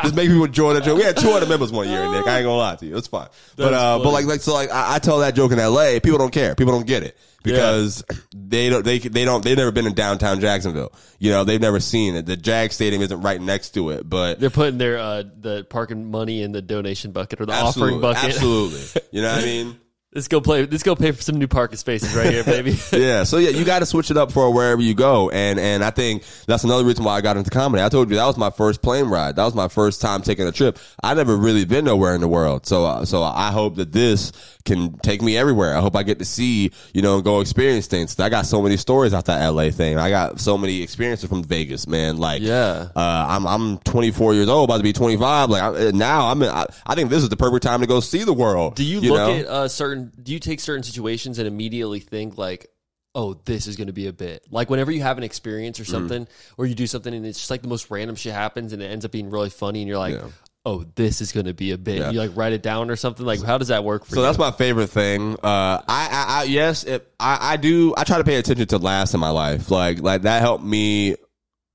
just make people join the joke. We had 200 members one year, Nick. I ain't gonna lie to you. It's fine. But uh, but like like so like I, I tell that joke in L.A. People don't care. People don't get it because they don't they they don't they've never been in downtown Jacksonville. You know they've never seen it. The Jag Stadium isn't right next to it, but They're putting their uh, the parking money in the donation bucket or the offering bucket. absolutely. You know what I mean? Let's go play. Let's go pay for some new parking spaces right here, baby. yeah. So yeah, you got to switch it up for wherever you go, and and I think that's another reason why I got into comedy. I told you that was my first plane ride. That was my first time taking a trip. I never really been nowhere in the world, so uh, so I hope that this can take me everywhere. I hope I get to see you know and go experience things. I got so many stories out that LA thing. I got so many experiences from Vegas, man. Like Yeah. uh, I'm I'm 24 years old, about to be 25. Like I, now, I'm in, I, I think this is the perfect time to go see the world. Do you, look know? at uh, certain? Do you take certain situations and immediately think like, "Oh, this is going to be a bit"? Like whenever you have an experience or Mm. something, or you do something and it's just like the most random shit happens and it ends up being really funny, and you're like, Yeah. "Oh, this is going to be a bit." Yeah. You like write it down or something. Like, how does that work for So you? So that's my favorite thing. Uh, I, I, I yes, it, I, I do. I try to pay attention to laughs in my life. Like, like that helped me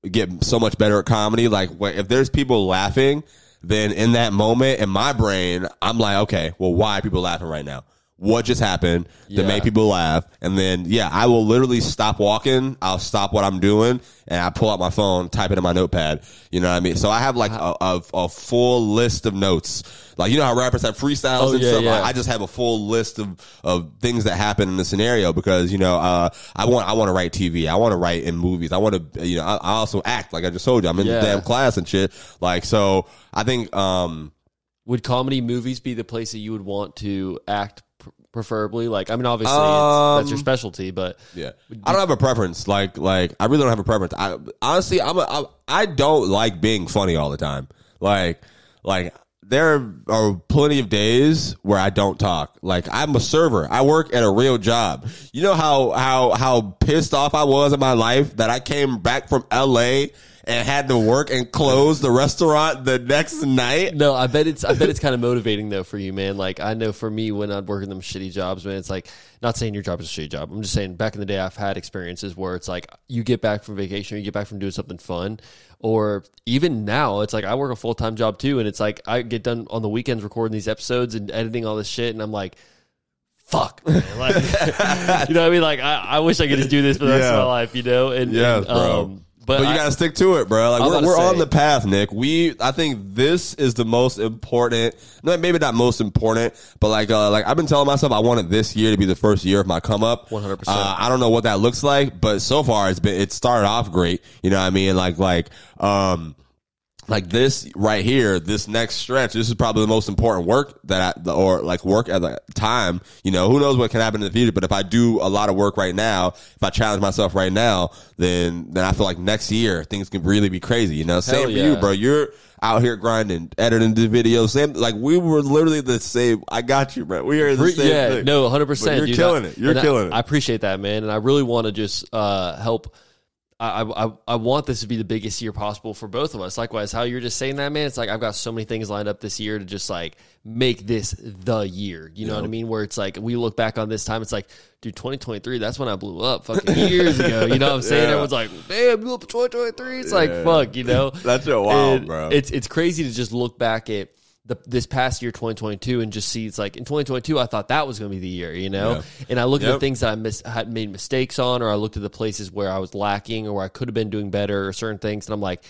get so much better at comedy. Like, if there's people laughing, then in that moment in my brain, I'm like, okay, well, why are people laughing right now? What just happened Yeah. to make people laugh? And then, yeah, I will literally stop walking. I'll stop what I'm doing and I pull out my phone, type it in my notepad. You know what I mean? So I have like a, a, a full list of notes. Like, you know how rappers have freestyles Oh, and yeah, stuff? yeah. I just have a full list of, of things that happen in the scenario because, you know, uh, I want, I want to write TV. I want to write in movies. I want to, you know, I, I also act like I just told you. I'm in the damn class and shit. Like, so I think, um, Would comedy movies be the place that you would want to act preferably? Like, I mean, obviously Um, it's, that's your specialty, but Yeah, I don't have a preference. Like, like I really don't have a preference. I honestly, I'm a, I, I don't like being funny all the time. Like, like there are plenty of days where I don't talk. Like, I'm a server. I work at a real job. You know how how how pissed off I was in my life that I came back from L.A. and had to work and close the restaurant the next night. No, I bet it's I bet it's kind of motivating though for you, man. Like I know for me when I'd work in them shitty jobs, man, it's like not saying your job is a shitty job. I'm just saying back in the day I've had experiences where it's like you get back from vacation or you get back from doing something fun. Or even now, it's like I work a full time job too, and it's like I get done on the weekends recording these episodes and editing all this shit, and I'm like, fuck, man. Like, you know what I mean? Like I, I wish I could just do this for the rest of my life, you know? And, yeah, and, bro. um, but, But you I- gotta stick to it, bro. Like we're, we're on the path, Nick. We, I think this is the most important. No, maybe not most important, but like, uh, like I've been telling myself I wanted this year to be the first year of my come up. 100%. Uh, I don't know what that looks like, but so far it's been. It started off great. You know what I mean? Like, like, um. Like this right here, this next stretch, this is probably the most important work that I, or like work at the time. You know, who knows what can happen in the future, but if I do a lot of work right now, if I challenge myself right now, then, then I feel like next year things can really be crazy. You know, same for you, bro. You're out here grinding, editing the videos. Same, like we were literally the same. I got you, bro. We are the same yeah, thing. no, hundred But percent. you're killing it. You're killing it. I appreciate that, man, and I really want to just uh, help. I, I I want this to be the biggest year possible for both of us. Likewise, how you're just saying that, man. It's like I've got so many things lined up this year to just like make this the year. You know what I mean? Where it's like we look back on this time, it's like, dude, 2023. That's when I blew up, fucking years ago. You know what I'm saying? Yeah. Everyone's like, damn, blew up in 2023. It's like, fuck, you know. That's so wild, And bro. It's it's crazy to just look back at the this past year 2022 and just see it's like in 2022 I thought that was going to be the year, you know. Yeah. And I look at the things that I mis- had made mistakes on, or I looked at the places where I was lacking, or where I could have been doing better, or certain things, and I'm like,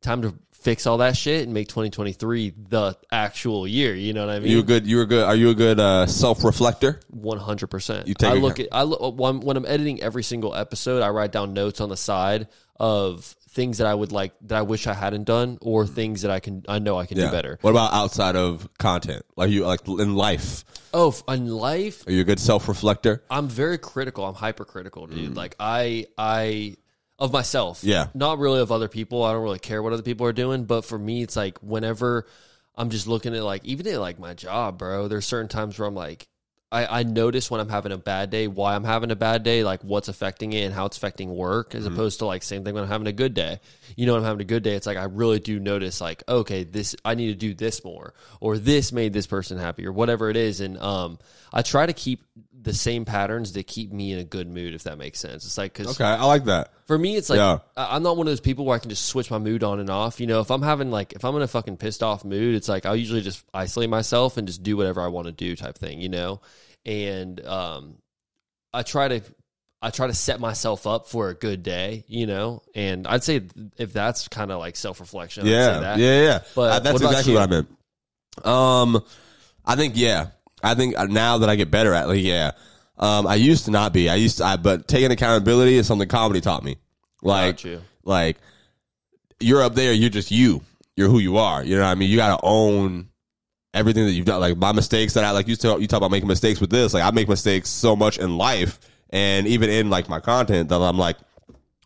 time to fix all that shit and make 2023 the actual year. You know what I mean? you a good. You were good. Are you a good uh, self reflector? One hundred percent. You take I look at I look when I'm editing every single episode. I write down notes on the side of things that I would like that I wish I hadn't done, or mm-hmm. things that I can I know I can do better. What about outside of content? Like you, like in life, Oh, in life, are you a good self reflector? I'm very critical. I'm hypercritical, dude. Mm. Like I I of myself. Yeah. Not really of other people. I don't really care what other people are doing, but for me it's like whenever I'm just looking at like even at like my job, bro, there's certain times where I'm like I, I notice when I'm having a bad day, why I'm having a bad day, like what's affecting it and how it's affecting work, as opposed to like same thing when I'm having a good day. You know, when I'm having a good day, it's like I really do notice like, okay, this I need to do this more, or this made this person happy, or whatever it is. And um, I try to keep the same patterns that keep me in a good mood, if that makes sense. It's like because Okay, I like that. for me, it's like Yeah. I'm not one of those people where I can just switch my mood on and off. You know, if I'm having like if I'm in a fucking pissed off mood, it's like I'll usually just isolate myself and just do whatever I want to do, type thing. You know, and um, I try to I try to set myself up for a good day. You know, and I'd say if that's kind of like self reflection, I'd say Yeah, that. yeah, yeah. But Uh, that's what exactly you? what I meant. Um, I think yeah. I think uh, now that I get better at, like, yeah. Um, I used to not be. I used to, I, but taking accountability is something comedy taught me. Like, you. like you're up there. You're just you. You're who you are. You know what I mean? You got to own everything that you've done. Like my mistakes that I like. You talk, you talk about making mistakes with this. Like I make mistakes so much in life, and even in like my content that I'm like,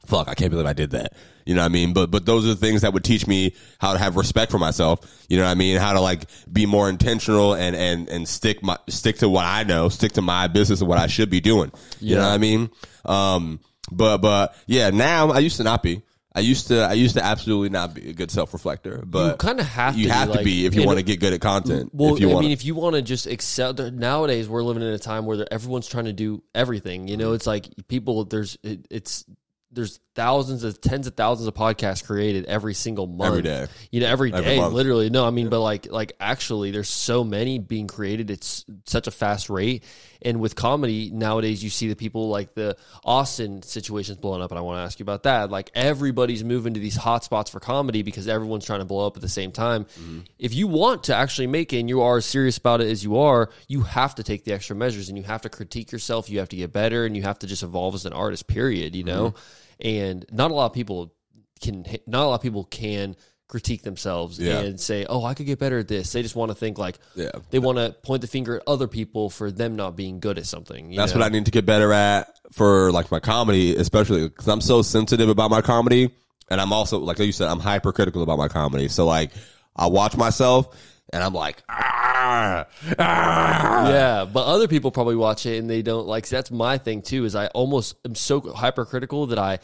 fuck, I can't believe I did that. You know what I mean? But but those are the things that would teach me how to have respect for myself. You know what I mean? How to like be more intentional and and and stick my stick to what I know, stick to my business and what I should be doing. You know what I mean? Um, but but yeah, now I used to not be. I used to I used to absolutely not be a good self reflector. But You kinda have you to be, have to like, be if you want to get good at content. Well, if you I want mean, if you want to just excel, nowadays we're living in a time where everyone's trying to do everything. You know, it's like people. There's it, it's there's thousands of tens of thousands of podcasts created every single month, Every day. You know, every Every day, month. literally. No, I mean, but like like actually, there's so many being created. It's such a fast rate. And with comedy nowadays, you see the people like the Austin situation's blowing up, and I want to ask you about that. Like everybody's moving to these hot spots for comedy because everyone's trying to blow up at the same time. Mm-hmm. If you want to actually make it, and you are as serious about it as you are, you have to take the extra measures, and you have to critique yourself. You have to get better, and you have to just evolve as an artist. Period. You know, mm-hmm. And not a lot of people can. Not a lot of people can critique themselves Yeah. and say, "Oh, I could get better at this." They just want to think like Yeah. they want to point the finger at other people for them not being good at something. you That's know? what I need to get better at for like my comedy, especially because I'm so sensitive about my comedy, and I'm also like you said, I'm hypercritical about my comedy. So like, I watch myself, and I'm like, ah, ah. yeah, but other people probably watch it and they don't like. See, that's my thing too. Is I almost am so hypercritical that I,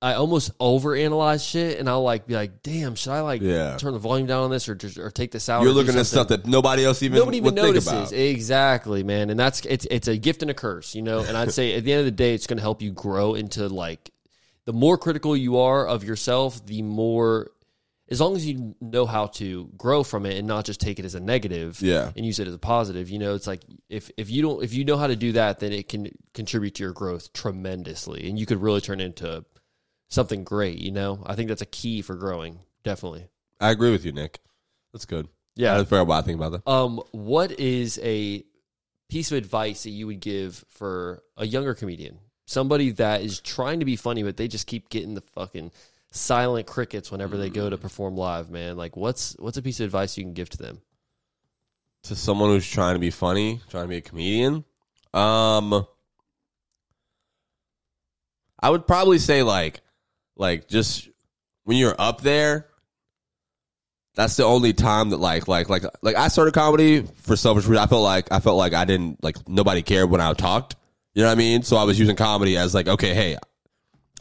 I almost overanalyze shit, and I'll like be like, "Damn, should I like Yeah. turn the volume down on this or just or take this out?" You're looking at stuff that nobody else even nobody even notices exactly, man. And that's it's it's a gift and a curse, you know. And I'd say at the end of the day, it's going to help you grow into like the more critical you are of yourself, the more. As long as you know how to grow from it and not just take it as a negative, Yeah. and use it as a positive. You know, it's like if if you don't if you know how to do that, then it can contribute to your growth tremendously, and you could really turn into something great. You know, I think that's a key for growing. Definitely. I agree with you, Nick. That's good. Yeah. Didn't figure what I think about that. Um, what is a piece of advice that you would give for a younger comedian, somebody that is trying to be funny, but they just keep getting the fucking silent crickets whenever they go to perform live? Man, like what's what's a piece of advice you can give to them? To someone who's trying to be funny, trying to be a comedian, um, I would probably say like, like just when you're up there, that's the only time that like like like like I started comedy for selfish reasons. I felt like I felt like I didn't like nobody cared when I talked. You know what I mean? So I was using comedy as like, okay, hey,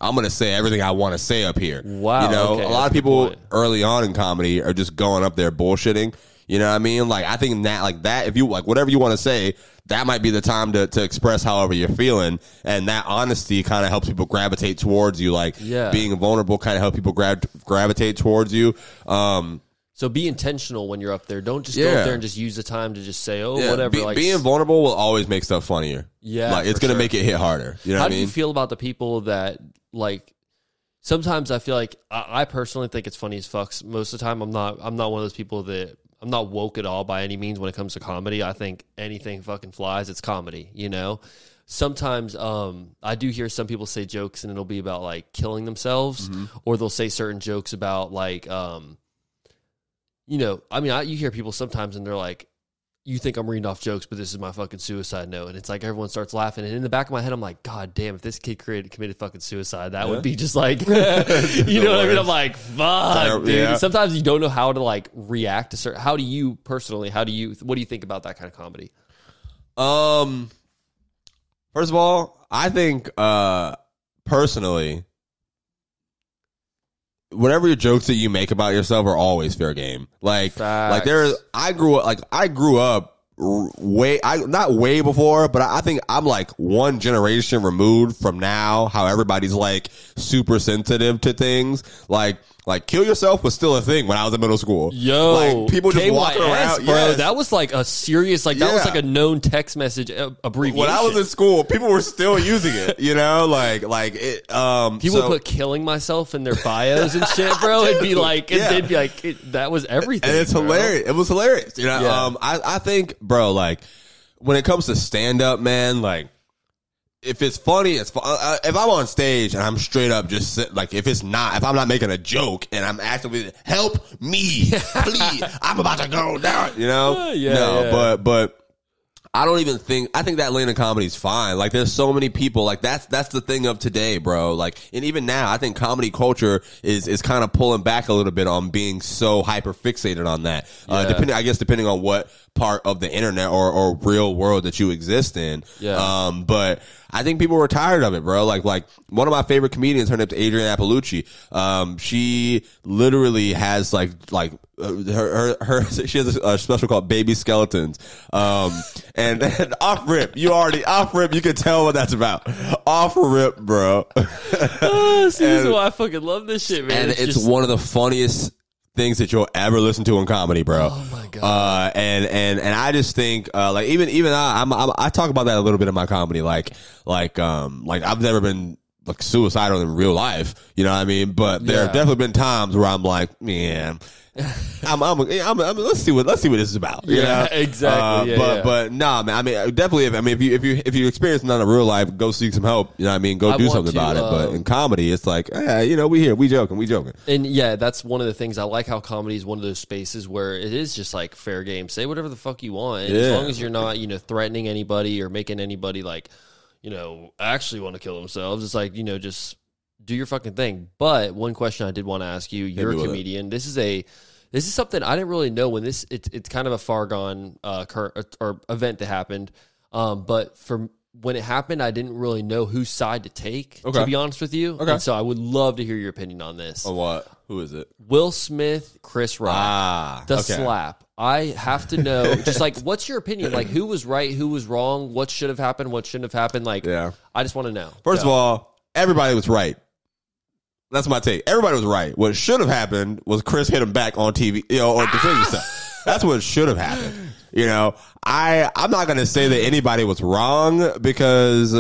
I'm gonna say everything I want to say up here. Wow, You know, okay, a lot of people early on in comedy are just going up there bullshitting. You know what I mean? Like I think that like that if you like whatever you want to say, that might be the time to, to express however you're feeling. And that honesty kind of helps people gravitate towards you. Like Yeah. being vulnerable kind of help people gra- gravitate towards you. Um So be intentional when you're up there. Don't just go Yeah. up there and just use the time to just say, "Oh, yeah, whatever." be- like being vulnerable will always make stuff funnier. Yeah, Like it's for gonna sure. make it hit harder. You know How what I do mean? you feel about the people that like? Sometimes I feel like I, I personally think it's funny as fucks. Most of the time, I'm not. I'm not one of those people that I'm not woke at all by any means when it comes to comedy. I think anything fucking flies. It's comedy, you know. Sometimes um, I do hear some people say jokes and it'll be about like killing themselves, Mm-hmm. or they'll say certain jokes about like, um, you know, I mean, I, you hear people sometimes and they're like, you think I'm reading off jokes, but this is my fucking suicide note. And it's like everyone starts laughing. And in the back of my head, I'm like, God damn, if this kid created, committed fucking suicide, that Yeah. would be just like, you know what I mean? I'm like, fuck, dude. yeah. Sometimes you don't know how to like react to certain. How do you personally, how do you, what do you think about that kind of comedy? Um, first of all, I think uh personally, whatever your jokes that you make about yourself are always fair game. Like, Facts. like there is, I grew up like I grew up way I not way before, but I I think I'm like one generation removed from now. How everybody's like super sensitive to things like. Like kill yourself was still a thing when I was in middle school. Yo, like people just KYS, walking around. bro. yes. That was like a serious, like that was like a known text message abbreviation. when I was in school, people were still using it. You know, like like it. Um, People so- put killing myself in their bios and shit, bro. It'd be like, Yeah. it'd be like, it, that was everything. and it's bro. hilarious. It was hilarious. You know, Yeah. um, I I think, bro, like when it comes to stand up, man, like. If it's funny, it's fun. Uh, if I'm on stage and I'm straight up just sit, like, if it's not, if I'm not making a joke and I'm actively help me, please, I'm about to go down. You know, Uh, yeah, no, yeah. but but I don't even think I think that lane of comedy is fine. Like there's so many people like that's that's the thing of today, bro. Like and even now, I think comedy culture is is kind of pulling back a little bit on being so hyper fixated on that. Uh, depending, I guess, depending on what part of the internet or or real world that you exist in. Yeah. Um, but I think people were tired of it, bro. Like like one of my favorite comedians, her name's Adrienne Iapalucci. Um, she literally has like like uh, her, her her she has a, special called Baby Skeletons. Um, and, and off rip, you already off rip, you can tell what that's about. Off rip, bro. Oh, see, this is why I fucking love this shit, man. and it's, just- one of the funniest things that you'll ever listen to in comedy, bro. Oh my God. Uh, and and and I just think, uh, like even even I, I'm, I'm I talk about that a little bit in my comedy, like like um like I've never been like suicidal in real life. You know what I mean? But there have definitely been times where I'm like, man. I'm, I'm, I'm, I'm, let's see what let's see what this is about. you Yeah, know? exactly. Uh, Yeah, but yeah. but nah, man. I mean, definitely. If, I mean, if you if you if you experience none in real life, go seek some help. You know what I mean? Go I do something to, about it. But um, in comedy, it's like, eh, you know, we here, we joking, we joking. And yeah, that's one of the things I like how comedy is one of those spaces where it is just like fair game. Say whatever the fuck you want. And As long as you're not, you know, threatening anybody or making anybody like, you know, actually want to kill themselves. It's like, you know, just do your fucking thing. But one question I did want to ask you, you're a comedian. This is a this is something I didn't really know when this it's it's kind of a far gone uh cur- or event that happened. Um but for when it happened, I didn't really know whose side to take, Okay. to be honest with you. Okay. And so I would love to hear your opinion on this. Oh, what? Who is it? Will Smith, Chris Rock, Ah, the okay. slap. I have to know, just like, what's your opinion? Like, who was right, who was wrong, what should have happened, what shouldn't have happened? Like, Yeah. I just want to know. First of all, everybody was right. That's my take. Everybody was right. What should have happened was Chris hit him back on TV, you know, or defend himself. That's what should have happened. You know, I I'm not gonna say that anybody was wrong because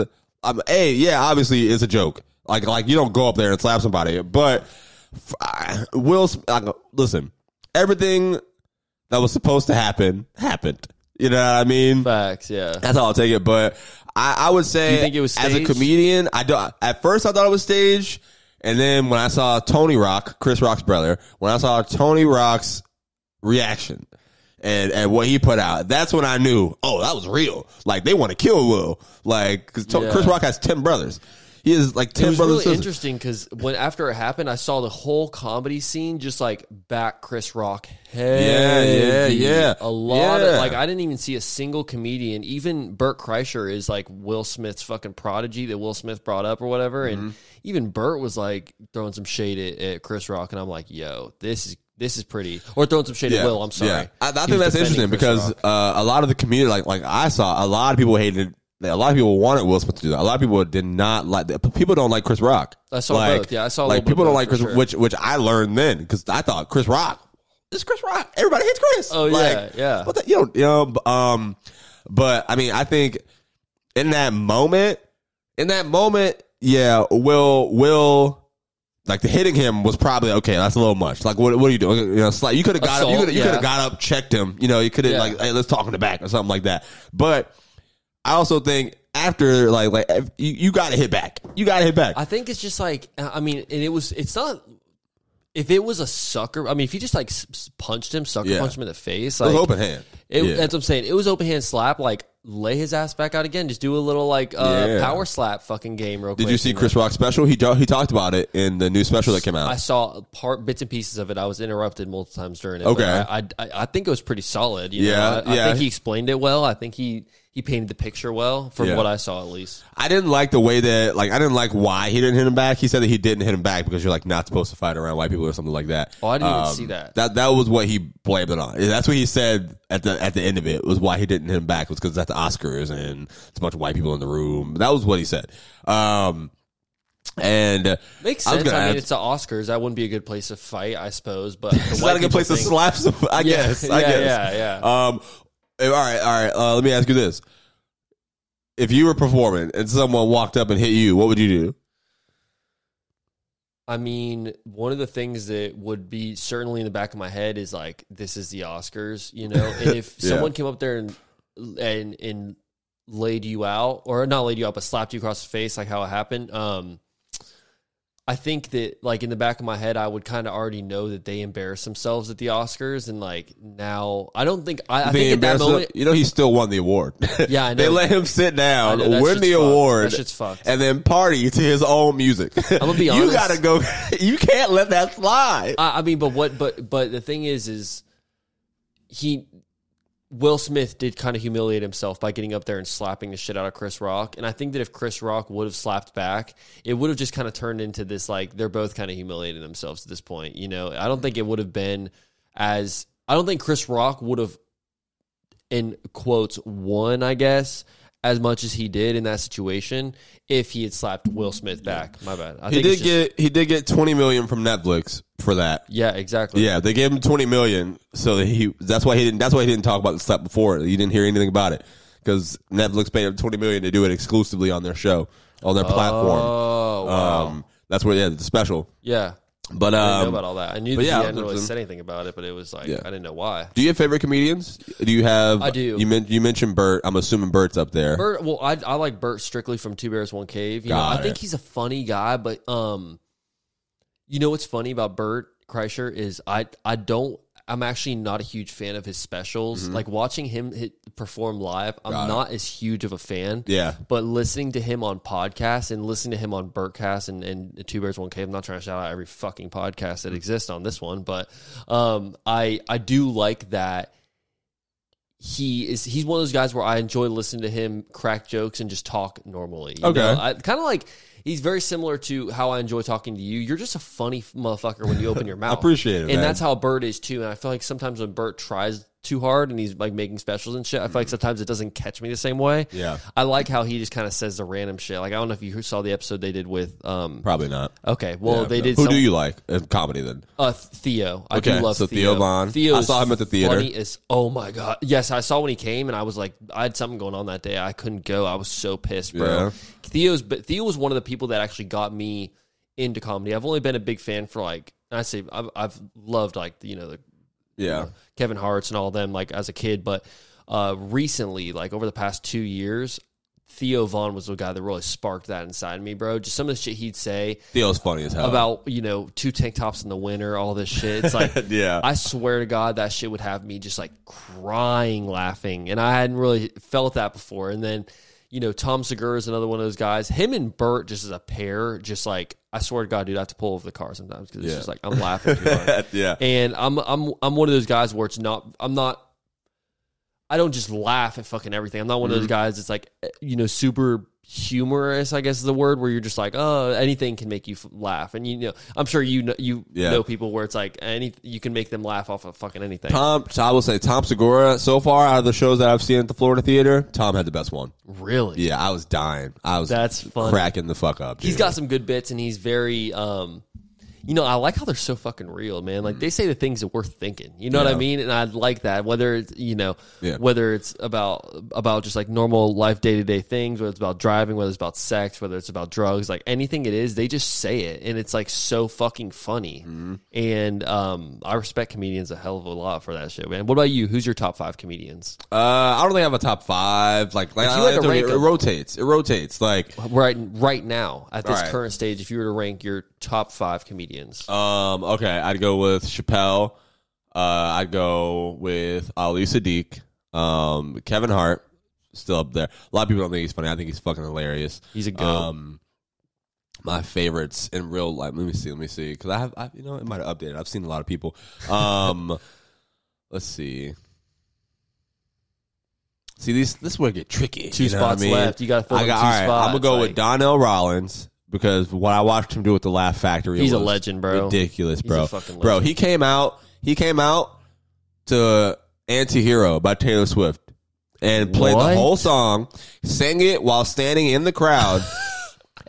um, a yeah, obviously it's a joke. Like like you don't go up there and slap somebody, but I- Will like, listen, everything that was supposed to happen happened. You know what I mean? facts, yeah. That's how I'll take it. But I, I would say, think it was as a comedian, I don't. At first, I thought it was staged, and then when I saw Tony Rock, Chris Rock's brother, when I saw Tony Rock's reaction and and what he put out, that's when I knew, oh, that was real. Like they want to kill Will. Like because Yeah. Chris Rock has ten brothers. He has like It was brothers. really interesting because when after it happened, I saw the whole comedy scene just like back Chris Rock. Heavy. yeah, yeah. Yeah. A lot of like I didn't even see a single comedian. Even Bert Kreischer is like Will Smith's fucking prodigy that Will Smith brought up or whatever, Mm-hmm. and even Bert was like throwing some shade at, at Chris Rock, and I'm like, yo, this is this is pretty, or throwing some shade at Will. I'm sorry. Yeah. I, I think that's interesting Chris because uh, a lot of the community, like like I saw, a lot of people hated. A lot of people wanted Will Smith to do that. A lot of people did not like. People don't like Chris Rock. I saw like, both. Yeah, I saw like people don't like Chris, sure. which which I learned then because I thought Chris Rock. It's Chris Rock. Everybody hates Chris. Oh, Like, yeah, yeah. But that, you know, you know, um, but I mean, I think in that moment, in that moment, yeah, Will Will. Like the hitting him was probably okay. That's a little much. Like what? What are you doing? You know, like you could have got up. You could you could yeah. have got up, checked him. You know, you could have Yeah. like, hey, let's talk in the back or something like that. But I also think after like like you, you got to hit back. You got to hit back. I think it's just like I mean, and it was. It's not. If it was a sucker, I mean, if he just like punched him, sucker Yeah. punched him in the face, it was like open hand. it, yeah. that's what I'm saying. It was open hand slap. Like lay his ass back out again. Just do a little like uh, Yeah. power slap fucking game real quick. Did you see Chris Rock special? He he talked about it in the new special that came out. I saw part bits and pieces of it. I was interrupted multiple times during it. Okay. I, I I think it was pretty solid. You Yeah, know? I, I think he explained it well. I think he he painted the picture well from Yeah. what I saw at least. I didn't like the way that like I didn't like why he didn't hit him back. He said that he didn't hit him back because you're like not supposed to fight around white people or something like that. Um, Oh, I didn't even see that. That that was what he blamed it on. That's what he said at the at the end of it was why he didn't hit him back was because at the Oscars and it's a bunch of white people in the room. That was what he said. Um, and Makes I was sense. I, gonna mean, ask- it's the Oscars. That wouldn't be a good place to fight, I suppose. But It's not a good place to slap some. I guess. I yeah, guess. yeah, yeah. Um. All right. All right. Uh, let me ask you this: If you were performing and someone walked up and hit you, what would you do? I mean, one of the things that would be certainly in the back of my head is like, this is the Oscars, you know. And if Yeah. someone came up there and and and laid you out, or not laid you out, but slapped you across the face, like how it happened, um, I think that like in the back of my head, I would kind of already know that they embarrassed themselves at the Oscars, and like now, I don't think I, I think at that him. moment, you know, he still won the award. Yeah, I they let him sit down, know, win the fucked. award, That shit's fucked. and then party to his own music. I'm gonna be honest. You gotta go. You can't let that slide. I, I mean, but what? But but the thing is, is he Will Smith did kind of humiliate himself by getting up there and slapping the shit out of Chris Rock, and I think that if Chris Rock would have slapped back, it would have just kind of turned into this like they're both kind of humiliating themselves at this point. You know, I don't think it would have been as I don't think Chris Rock would have, in quotes, won. I guess. As much as he did in that situation, if he had slapped Will Smith back, my bad. I he think did just- get he did get 20 million from Netflix for that. yeah, exactly. Yeah, they gave him 20 million, so that he that's why he didn't that's why he didn't talk about the slap before. You didn't hear anything about it because Netflix paid him 20 million to do it exclusively on their show. on their platform. Oh, wow. Um, that's where yeah, the special. yeah. But I didn't know um, about all that. I knew that yeah, he hadn't really said anything about it, but it was like Yeah. I didn't know why. do you have favorite comedians? Do you have? I do. You, men- you mentioned Bert. I'm assuming Bert's up there. Bert, well, I I like Bert strictly from Two Bears One Cave. You know, Got I think he's a funny guy, but um, you know what's funny about Bert Kreischer is I I don't. I'm actually not a huge fan of his specials. Like watching him hit, perform live, I'm Mm-hmm. Got it. not as huge of a fan. Yeah. But listening to him on podcasts and listening to him on Bertcast and, and Two Bears One Cave, I'm not trying to shout out every fucking podcast that exists on this one, but um, I I do like that he is he's one of those guys where I enjoy listening to him crack jokes and just talk normally. You Okay. know? I kind of like he's very similar to how I enjoy talking to you. You're just a funny motherfucker when you open your mouth. I appreciate it, and man. that's how Bert is too. And I feel like sometimes when Bert tries too hard and he's like making specials and shit, I feel like sometimes it doesn't catch me the same way. Mm-hmm. Yeah. I like how he just kind of says the random shit. Like I don't know if you saw the episode they did with. um Probably not. Okay, well Yeah, they no. did. Who some- do you like in comedy then? uh, Theo. I Okay, do love so Theo. Theo Von. Theo I is saw him at the theater. Funny as oh my god. Yes, I saw when he came, and I was like, I had something going on that day. I couldn't go. I was so pissed, bro. Yeah. Theo's, but Theo was one of the people that actually got me into comedy. I've only been a big fan for like I say I've, I've loved like you know the Yeah. Kevin Hart's and all them like as a kid, but uh, recently, like over the past two years. Theo Von was the guy that really sparked that inside of me, bro. Just some of the shit he'd say Theo's funny as hell. about you know two tank tops in the winter, all this shit. It's like Yeah. I swear to God, that shit would have me just like crying, laughing, and I hadn't really felt that before. And then you know Tom Segura is another one of those guys. Him and Bert just as a pair, just like I swear to God, dude, I have to pull over the car sometimes because it's Yeah. just like I'm laughing too hard. yeah. And I'm I'm I'm one of those guys where it's not I'm not I don't just laugh at fucking everything. I'm not one of those guys that's like eh, you know super humorous, I guess is the word where you're just like, oh, anything can make you f- laugh. And you know, I'm sure you know, you Yeah. know people where it's like any you can make them laugh off of fucking anything. Tom, I will say Tom Segura. So far, out of the shows that I've seen at the Florida Theater, Tom had the best one. really? Yeah, I was dying. I was That's funny. cracking the fuck up. He's got some good bits and he's very um you know, I like how they're so fucking real, man. Like they say the things that worth thinking. You know what I mean? And I like that. Whether it's you know, Yeah. whether it's about about just like normal life day to day things, whether it's about driving, whether it's about sex, whether it's about drugs, like anything it is, they just say it, and it's like so fucking funny. Mm-hmm. And um, I respect comedians a hell of a lot for that shit, man. What about you? Who's your top five comedians? Uh, I don't really have a top five. Like, like I had to rank it, rotates. It rotates. Like, Right, right now at this right. current stage, if you were to rank your top five comedians, um, okay, I'd go with Chappelle. Uh, I'd go with Ali Siddiq. Um, Kevin Hart, still up there. A lot of people don't think he's funny. I think he's fucking hilarious. he's a goat. Um, my favorites in real life. Let me see. Let me see. Because I have, I, you know, it might have updated. I've seen a lot of people. Um, let's see. See these. This is where it get tricky. Two you know spots I mean? left. You gotta fill I got, two all right, spots, I'm gonna go like- with Donnell Rawlings because what I watched him do with the Laugh Factory. He's a was legend, bro. Ridiculous, He's bro. a fucking Bro, legend. he came out. He came out to "Anti-Hero" by Taylor Swift and played What? the whole song, sang it while standing in the crowd.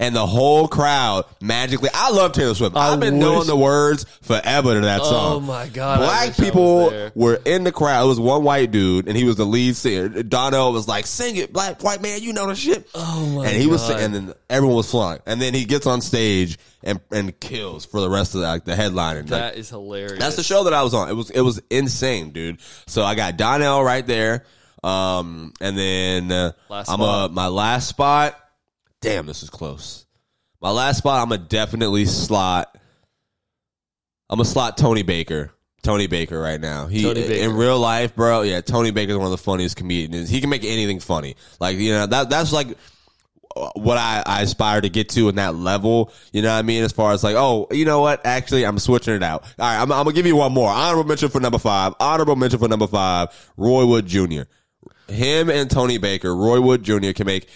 And the whole crowd magically. I love Taylor Swift. I I've been wish- knowing the words forever to that song. Oh my god! I Black wish I people there. were in the crowd. It was one white dude, and he was the lead singer. Donnell was like, "Sing it, black white man, you know the shit." Oh my and he was, God. and then everyone was flying. And then he gets on stage and and kills for the rest of the, like, the headline. And like, That is hilarious. that's the show that I was on. It was it was insane, dude. So I got Donnell right there, um, and then uh, Last I'm spot. a my last spot. Damn, this is close. My last spot, I'm gonna definitely slot. I'm gonna slot Tony Baker. Tony Baker right now. He Tony Baker. in real life, bro. Yeah, Tony Baker's one of the funniest comedians. He can make anything funny. Like you know that that's like uh, what I, I aspire to get to in that level. You know what I mean? As far as like, oh, you know what? Actually, I'm switching it out. All right, I'm, I'm gonna give you one more. Honorable mention for number five. Honorable mention for number five. Roy Wood Jr. Him and Tony Baker. Roy Wood Jr. can make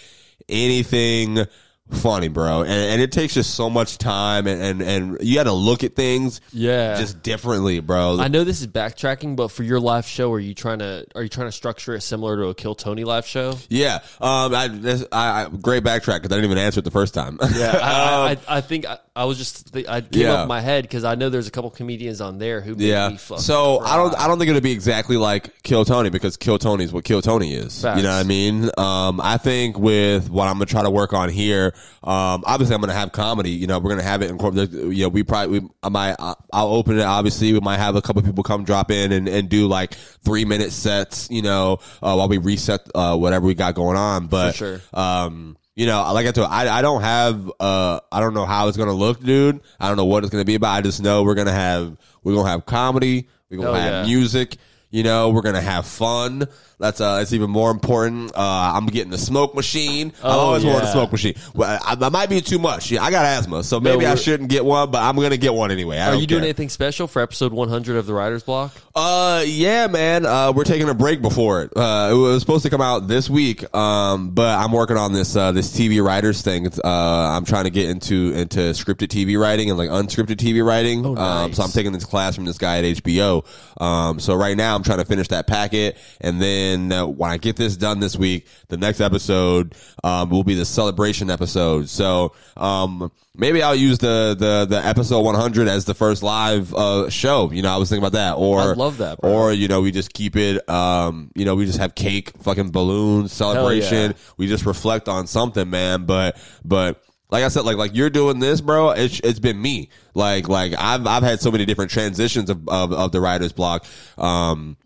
anything funny, bro. And, and it takes just so much time, and and, and you got to look at things yeah. just differently, bro. I know this is backtracking, but for your live show, are you trying to are you trying to structure it similar to a Kill Tony live show? yeah, um, I, this, I, I great backtrack because I didn't even answer it the first time. Yeah, I, I, I think I, I was just th- I came Yeah. up my head because I know there's a couple comedians on there who Yeah. So I don't. I don't think it'll be exactly like Kill Tony because Kill Tony is what Kill Tony is. Facts. You know what I mean? Um, I think with what I'm gonna try to work on here, um, obviously I'm going to have comedy. You know, we're going to have it incorporated. You know, we probably we, I might I'll open it. Obviously, we might have a couple people come drop in and, and do like three minute sets. You know, uh, while we reset uh, whatever we got going on. But sure. um, you know, like I told, I I don't have uh, I don't know how it's gonna look, dude. I don't know what it's gonna be about. I just know we're gonna have we're gonna have comedy. We're gonna have yeah. music. You know, we're gonna have fun. That's uh, it's even more important. Uh, I'm getting the smoke machine. Oh, always wanted a smoke machine. Well, I, I might be too much. Yeah, I got asthma, so maybe I shouldn't get one. But I'm gonna get one anyway. I Are you doing care. anything special for episode 100 of the Writer's Block? Uh, yeah, man. Uh, we're taking a break before it. Uh, it was supposed to come out this week. Um, but I'm working on this uh, this TV writers thing. Uh, I'm trying to get into into scripted TV writing and like unscripted TV writing. Oh, Um, so I'm taking this class from this guy at HBO. Um, so right now I'm trying to finish that packet, and then uh, when I get this done this week, the next episode um will be the celebration episode. So um maybe I'll use the the the episode 100 as the first live uh show. You know, I was thinking about that. Or I love that, bro. Or you know, we just keep it. Um, you know, we just have cake, fucking balloons, celebration. yeah. We just reflect on something, man. But but like I said, like like you're doing this, bro. It's it's been me. Like like I've I've had so many different transitions of of, of the writer's block. Um,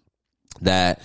that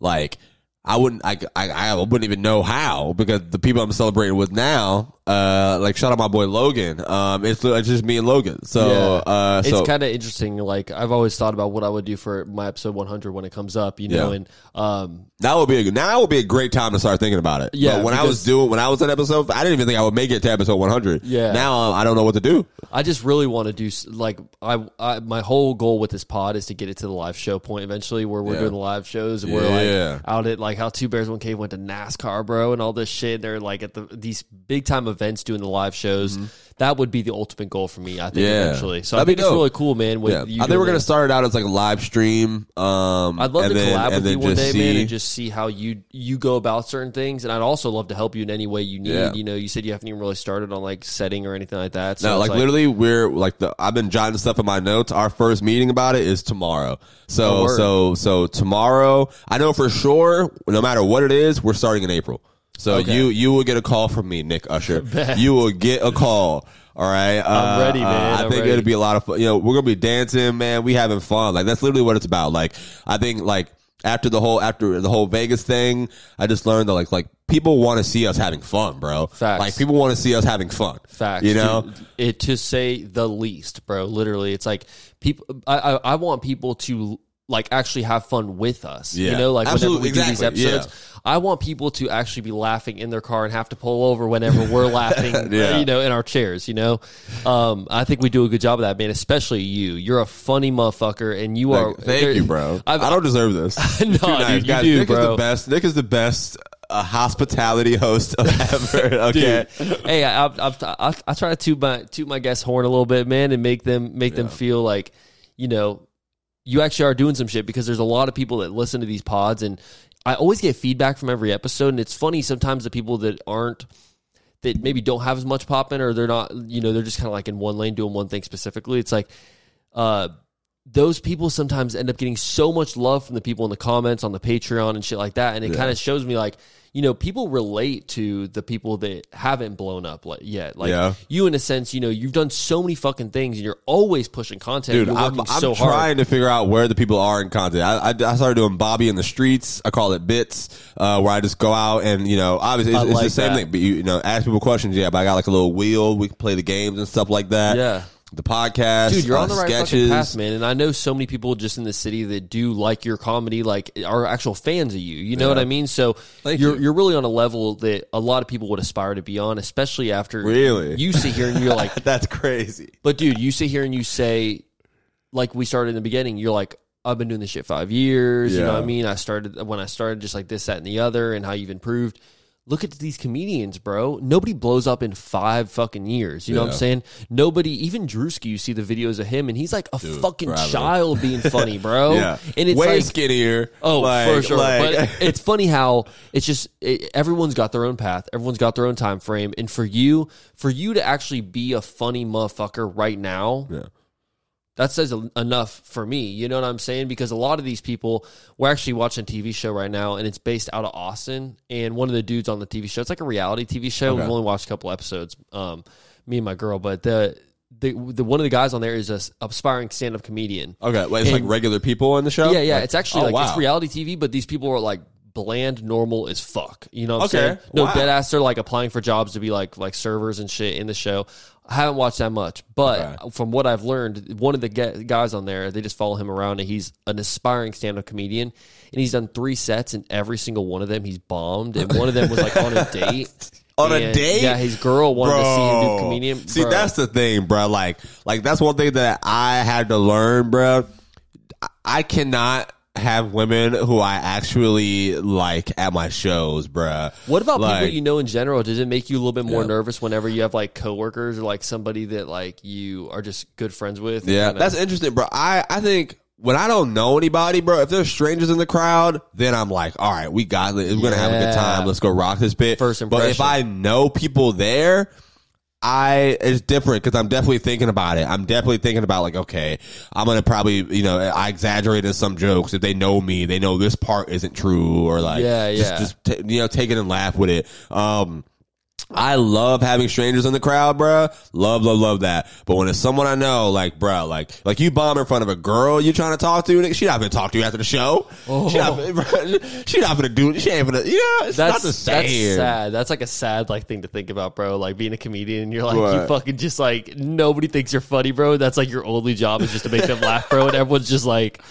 like I wouldn't I, I I wouldn't even know how because the people I'm celebrating with now, uh, like shout out my boy Logan. Um, it's, it's just me and Logan. So uh, it's so kind of interesting. Like I've always thought about what I would do for my episode 100 when it comes up, you know, Yeah. and um, That would be a now would be a great time to start thinking about it. Yeah, But when I was doing when I was at episode, I didn't even think I would make it to episode 100. Yeah. Now I don't know what to do. I just really want to do like I, I my whole goal with this pod is to get it to the live show point eventually where we're Yeah. doing the live shows and we're like out at like how Two Bears One Cave went to NASCAR, bro, and all this shit. They're like at the these big time events doing the live shows. That would be the ultimate goal for me. I think Mm-hmm. Yeah. eventually. So That'd I be think it's really cool, man. With Yeah. you I think we're gonna start it out as like a live stream. Um, I'd love and to then- collab with you one day, man, and just see how you you go about certain things. And I'd also love to help you in any way you need. Yeah. You know, you said you haven't even really started on like setting or anything like that. So No, it's like, literally, we're like the. I've been jotting stuff in my notes. Our first meeting about it is tomorrow. Oh, So word. so so tomorrow, I know for sure. No matter what it is, we're starting in April. So Okay. you you will get a call from me, Nick Usher. you will get a call. All right, I'm Uh, ready, man. uh, I I'm think ready. it'll be a lot of fun. You know, we're gonna be dancing, man. We having fun. Like that's literally what it's about. Like I think like after the whole after the whole Vegas thing, I just learned that like like people want to see us having fun, bro. Facts. Like people want to see us having fun. Facts. You know. Dude, it to say the least, bro. Literally, it's like people. I, I I want people to like actually have fun with us. You know, like Absolutely, whenever we do these exactly, episodes, I want people to actually be laughing in their car and have to pull over whenever we're laughing. uh, Yeah. You know, in our chairs. You know, um, I think we do a good job of that, man. Especially you. You're a funny motherfucker, and you are. Thank, thank you, bro. I've- I don't deserve this. No, You're too nice. dude, you Guys, do, Nick is the best. Nick is the best uh, hospitality host ever. Okay. hey, I, I, I, I try to toot my toot my guest horn a little bit, man, and make them make them feel like, you know, you actually are doing some shit because there's a lot of people that listen to these pods, and I always get feedback from every episode, and it's funny sometimes the people that aren't that maybe don't have as much popping or they're not, you know, they're just kind of like in one lane doing one thing specifically. It's like, uh, those people sometimes end up getting so much love from the people in the comments on the Patreon and shit like that. And it kind of shows me like, you know, people relate to the people that haven't blown up like, yet. Like Yeah. you, in a sense, you know, you've done so many fucking things and you're always pushing content. Dude, I'm, I'm so trying hard. to figure out where the people are in content. I, I, I started doing Bobby in the streets. I call it bits, uh, where I just go out and, you know, obviously it's, it's like the same that. thing, but you, you know, ask people questions. Yeah, but I got like a little wheel. We can play the games and stuff like that. Yeah. The podcast. Dude, you're uh, on the right sketches. fucking path, man. And I know so many people just in the city that do like your comedy, like are actual fans of you. You know Yeah. what I mean? So Thank you're you. you're really on a level that a lot of people would aspire to be on, especially after Really? you sit here and you're like, That's crazy. But dude, you sit here and you say, like we started in the beginning, you're like, I've been doing this shit five years. You know what I mean? I started when I started just like this, that, and the other, and how you've improved. Look at these comedians, bro. Nobody blows up in five fucking years. You know what I'm saying? Nobody, even Drewski, you see the videos of him, and he's like a fucking forever. child being funny, bro. Yeah. And it's way like, skinnier. Oh, Like- for sure. like- but it's funny how it's just it, everyone's got their own path. Everyone's got their own time frame. And for you, for you to actually be a funny motherfucker right now, Yeah. That says enough for me. You know what I'm saying? Because a lot of these people, we're actually watching a TV show right now, and it's based out of Austin. And one of the dudes on the TV show, it's like a reality TV show. We've only watched a couple episodes, um, me and my girl, but the. The, the one of the guys on there is a aspiring stand up comedian. Okay, wait, it's And- like regular people on the show. Yeah, yeah. Like- it's actually oh, like wow. it's reality TV, but these people are like bland, normal as fuck. You know what I'm Okay. saying? No Wow. dead ass. They're like applying for jobs to be like like servers and shit in the show. I haven't watched that much, but Okay. from what I've learned, one of the guys on there, they just follow him around, and he's an aspiring stand-up comedian, and he's done three sets, and every single one of them he's bombed, and one of them was like on a date. On a date? Yeah, his girl wanted to see him do comedian. See, Bro. that's the thing, bro. Like, like that's one thing that I had to learn, bro. I cannot have women who I actually like at my shows, bro. What about people you know in general? Does it make you a little bit more Yeah. nervous whenever you have like coworkers or like somebody that like you are just good friends with? Yeah, that's interesting, bro. I I think when I don't know anybody, bro, if there's strangers in the crowd, then I'm like, all right, we got it. We're gonna have a good time. Let's go rock this bit. First impression. But if. I know people there. I it's different because I'm definitely thinking about it. I'm definitely thinking about like, okay, I'm gonna probably you know I exaggerated some jokes. If they know me, they know this part isn't true, or like, Yeah, just, yeah. just t- you know, take it and laugh with it. Um, I love having strangers in the crowd, bruh. Love, love, love that. But when it's someone I know, like, bruh, like, like you bomb in front of a girl you're trying to talk to, nigga, she not gonna talk to you after the show. She not, oh. bruh, she not gonna do. She ain't gonna. Yeah, it's that's not the that's sad. That's like a sad like thing to think about, bro. Like being a comedian and you're like you fucking just like nobody thinks you're funny, bro. That's like your only job is just to make them laugh, bro. And everyone's just like,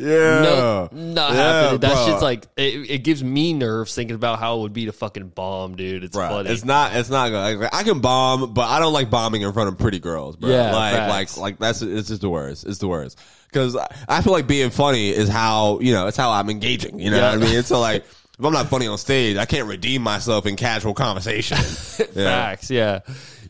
Yeah, no, not Yeah, happening. That bruh. shit's like it, it gives me nerves thinking about how it would be to fucking bomb, dude. It's Bruh, funny. It's not. It's not good. Like, I can bomb, but I don't like bombing in front of pretty girls, bro. Yeah, like, facts. like, like that's it's just the worst. It's the worst because I feel like being funny is how you know it's how I'm engaging. You know Yeah. what I mean? It's so like if I'm not funny on stage, I can't redeem myself in casual conversation. Yeah. Facts, yeah.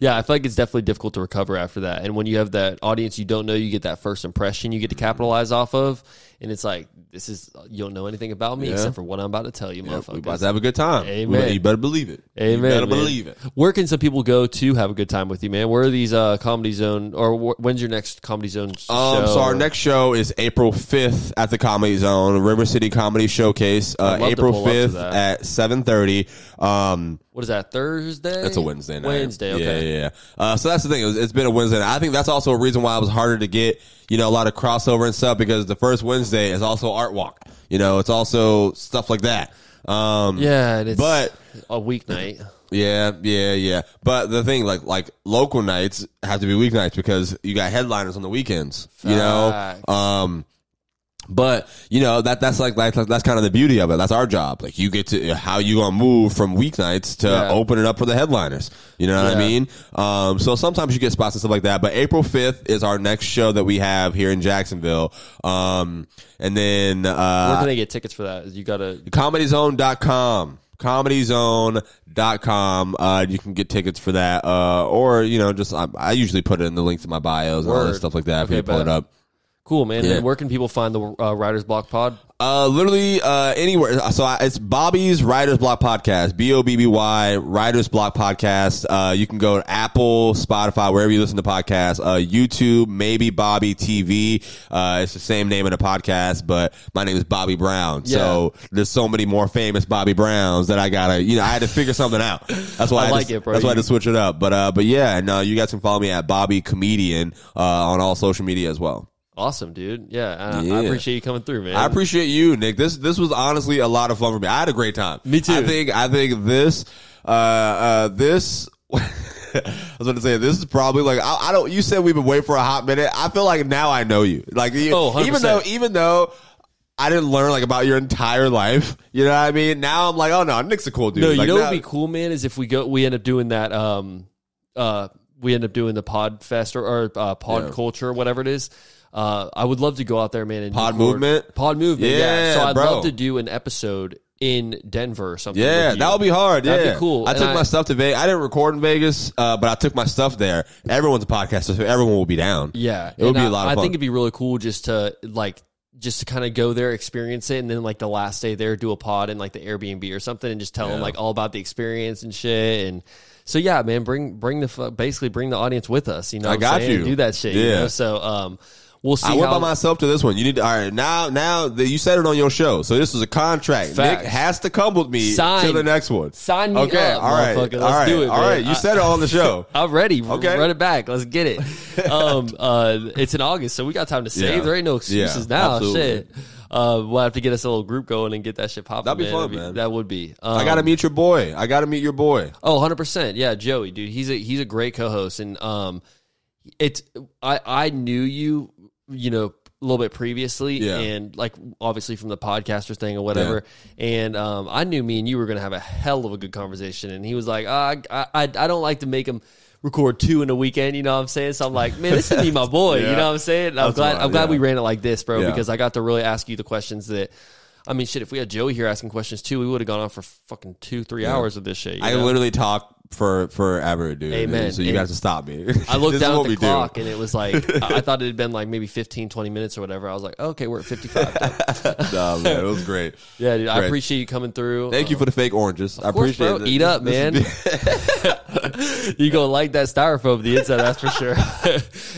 Yeah, I feel like it's definitely difficult to recover after that. And when you have that audience you don't know, you get that first impression you get to capitalize off of. And it's like, this is, you don't know anything about me Yeah. except for what I'm about to tell you, Yeah, motherfuckers. we about to have a good time. Amen. We- You better believe it. Amen. You better man. believe it. Where can some people go to have a good time with you, man? Where are these uh, Comedy Zone, or wh- when's your next Comedy Zone show? Um, so our next show is April 5th at the Comedy Zone, River City Comedy Showcase. Uh, I'd love to April pull up to 5th at 7:30. Um, what is that, Thursday? That's a Wednesday night. Wednesday, okay. Yeah, yeah, yeah. Uh, so that's the thing. It was, it's been a Wednesday night. I think that's also a reason why it was harder to get, you know, a lot of crossover and stuff because the first Wednesday is also Art Walk. You know, it's also stuff like that. Um, Yeah, But- a weeknight. yeah, yeah, yeah. But the thing, like, like local nights have to be weeknights because you got headliners on the weekends. You know, um, but you know that that's like that's, that's kind of the beauty of it. That's our job. Like you get to how you gonna move from weeknights to Yeah. open it up for the headliners. You know what I mean? Um, so sometimes you get spots and stuff like that. But April fifth is our next show that we have here in Jacksonville. Um, and then Where uh, can they get tickets for that? You gotta, comedyzone.com comedyzone.com uh you can get tickets for that uh or you know just i, I usually put it in the links in my bios and all that stuff like that Okay, if you pull it up cool, man. Yeah. And where can people find the uh, Writers Block Pod? uh literally uh anywhere. So I, it's bobby's writers block podcast b-o-b-b-y writers block podcast. Uh you can go to apple spotify wherever you listen to podcasts. Uh youtube maybe bobby tv uh it's the same name of the podcast but my name is bobby brown. So there's so many more famous bobby browns that i gotta you know i had to figure something out. That's why I I, like it, bro. that's why i had to switch it up. But uh but yeah and uh you guys can follow me at bobby comedian uh on all social media as well Awesome, dude. Yeah, I, I appreciate you coming through, man. I appreciate you, Nick. This this was honestly a lot of fun for me. I had a great time. Me too. I think I think this uh uh this I was going to say this is probably like I, I don't. You said we've been waiting for a hot minute. I feel like now I know you. Like Oh, 100%. even though even though I didn't learn like about your entire life. You know what I mean? Now I'm like, oh no, Nick's a cool dude. No, you Like, know what'd be cool, man, is if we go, we end up doing that. Um, uh, we end up doing the Pod Fest or, or uh, Pod Yeah. Culture, whatever it is. Uh, I would love to go out there, man. And Pod record- Movement? Pod movement. Yeah. Yeah, So I'd bro. love to do an episode in Denver or something. Yeah, that would be hard. That'd be yeah, cool. I And took I- my stuff to Vegas. I didn't record in Vegas, uh, but I took my stuff there. Everyone's a podcaster, so everyone will be down. Yeah, It would be I- a lot of I fun. think it'd be really cool just to like just to kind of go there, experience it, and then like the last day there, do a pod in like the Airbnb or something, and just tell them like all about the experience and shit. And so yeah, man, bring bring the basically bring the audience with us. You know, I got you. Do that shit. You Yeah. know? So um. We'll see. I went how, by myself to this one. You need to, all right now. Now that you said it on your show, so this is a contract. Facts. Nick has to come with me Sign. to the next one. Sign me okay, up, all right, Let's right, do it, all man. right. You I- said it on the show. I'm ready. Okay. Run it back. Let's get it. um, uh, it's in August, so we got time to save. Yeah. There ain't no excuses Yeah, now. absolutely. Shit. Uh, we'll have to get us a little group going and get that shit popping. That'd be man. fun, That'd man. That would be. Um, I got to meet your boy. I got to meet your boy. Oh, 100%. Yeah, Joey, dude. He's a he's a great co-host and um it's I I knew you, you know, a little bit previously Yeah. and like obviously from the podcaster thing or whatever. And um I knew me and you were going to have a hell of a good conversation and he was like, "Ah, I I I don't like to make him record two in a weekend, you know what I'm saying? So I'm like, man, this is me, my boy. You know what I'm saying? I'm That's glad right, I'm glad yeah. we ran it like this, bro, Yeah. because I got to really ask you the questions that I mean, shit. If we had Joey here asking questions too, we would have gone on for fucking two, three hours of this shit. I know? literally talk for forever, dude. Amen. So you And have to stop me. I looked down at the we do. clock and it was like I thought it had been like maybe 15, 20 minutes or whatever. I was like, okay, we're at 55. nah, man, it was great. yeah, dude, I appreciate you coming through. Thank you for the fake oranges. I course, appreciate bro. it. Eat up, man. you gonna like that styrofoam the inside, that's for sure.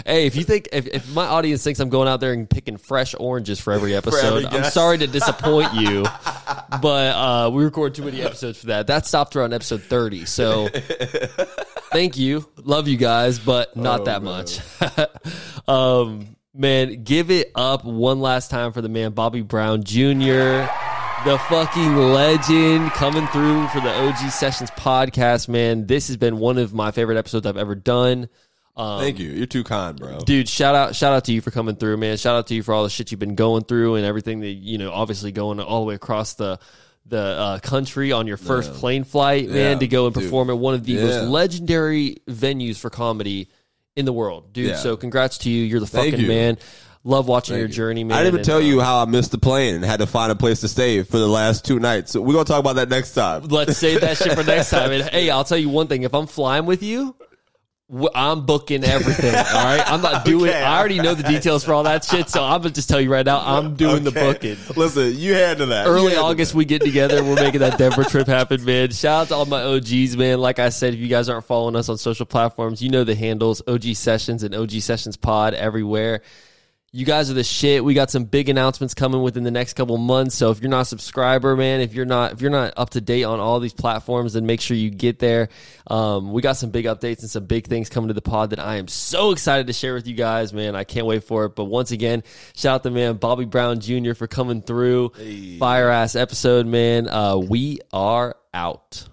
hey, if you think if, if my audience thinks I'm going out there and picking fresh oranges for every episode, I'm sorry to disappoint you, but uh, we record too many episodes for that. That stopped around episode 30, so thank you, love you guys, but not Oh, that man. much. um, man, give it up one last time for the man Bobby Brown Jr. The fucking legend coming through for the OG Sessions podcast, man. This has been one of my favorite episodes I've ever done. Um, Thank you. You're too kind, bro. dude shout out shout out to you for coming through man shout out to you for all the shit you've been going through and everything that you know obviously going all the way across the the uh, country on your first plane flight man Yeah, to go and dude. perform at one of the Yeah. most legendary venues for comedy in the world dude Yeah. so congrats to you you're the Thank fucking you. man love watching your you. journey man I didn't even and, tell uh, you how I missed the plane and had to find a place to stay for the last two nights. So we're gonna talk about that next time. let's save that shit for next time and hey i'll tell you one thing if i'm flying with you I'm booking everything. All right, I'm not doing. Okay. I already know the details for all that shit, so I'm gonna just tell you right now. I'm doing the booking. Listen, you handle that. Early handle August we get together. We're making that Denver trip happen, man. Shout out to all my OGs, man. Like I said, if you guys aren't following us on social platforms, you know the handles OG Sessions and OG Sessions Pod everywhere. You guys are the shit. We got some big announcements coming within the next couple months. So if you're not a subscriber, man, if you're not if you're not up to date on all these platforms, then make sure you get there. Um, we got some big updates and some big things coming to the pod that I am so excited to share with you guys, man. I can't wait for it. But once again, shout out to man Bobby Brown Jr. for coming through. Fire ass episode, man. Uh, we are out.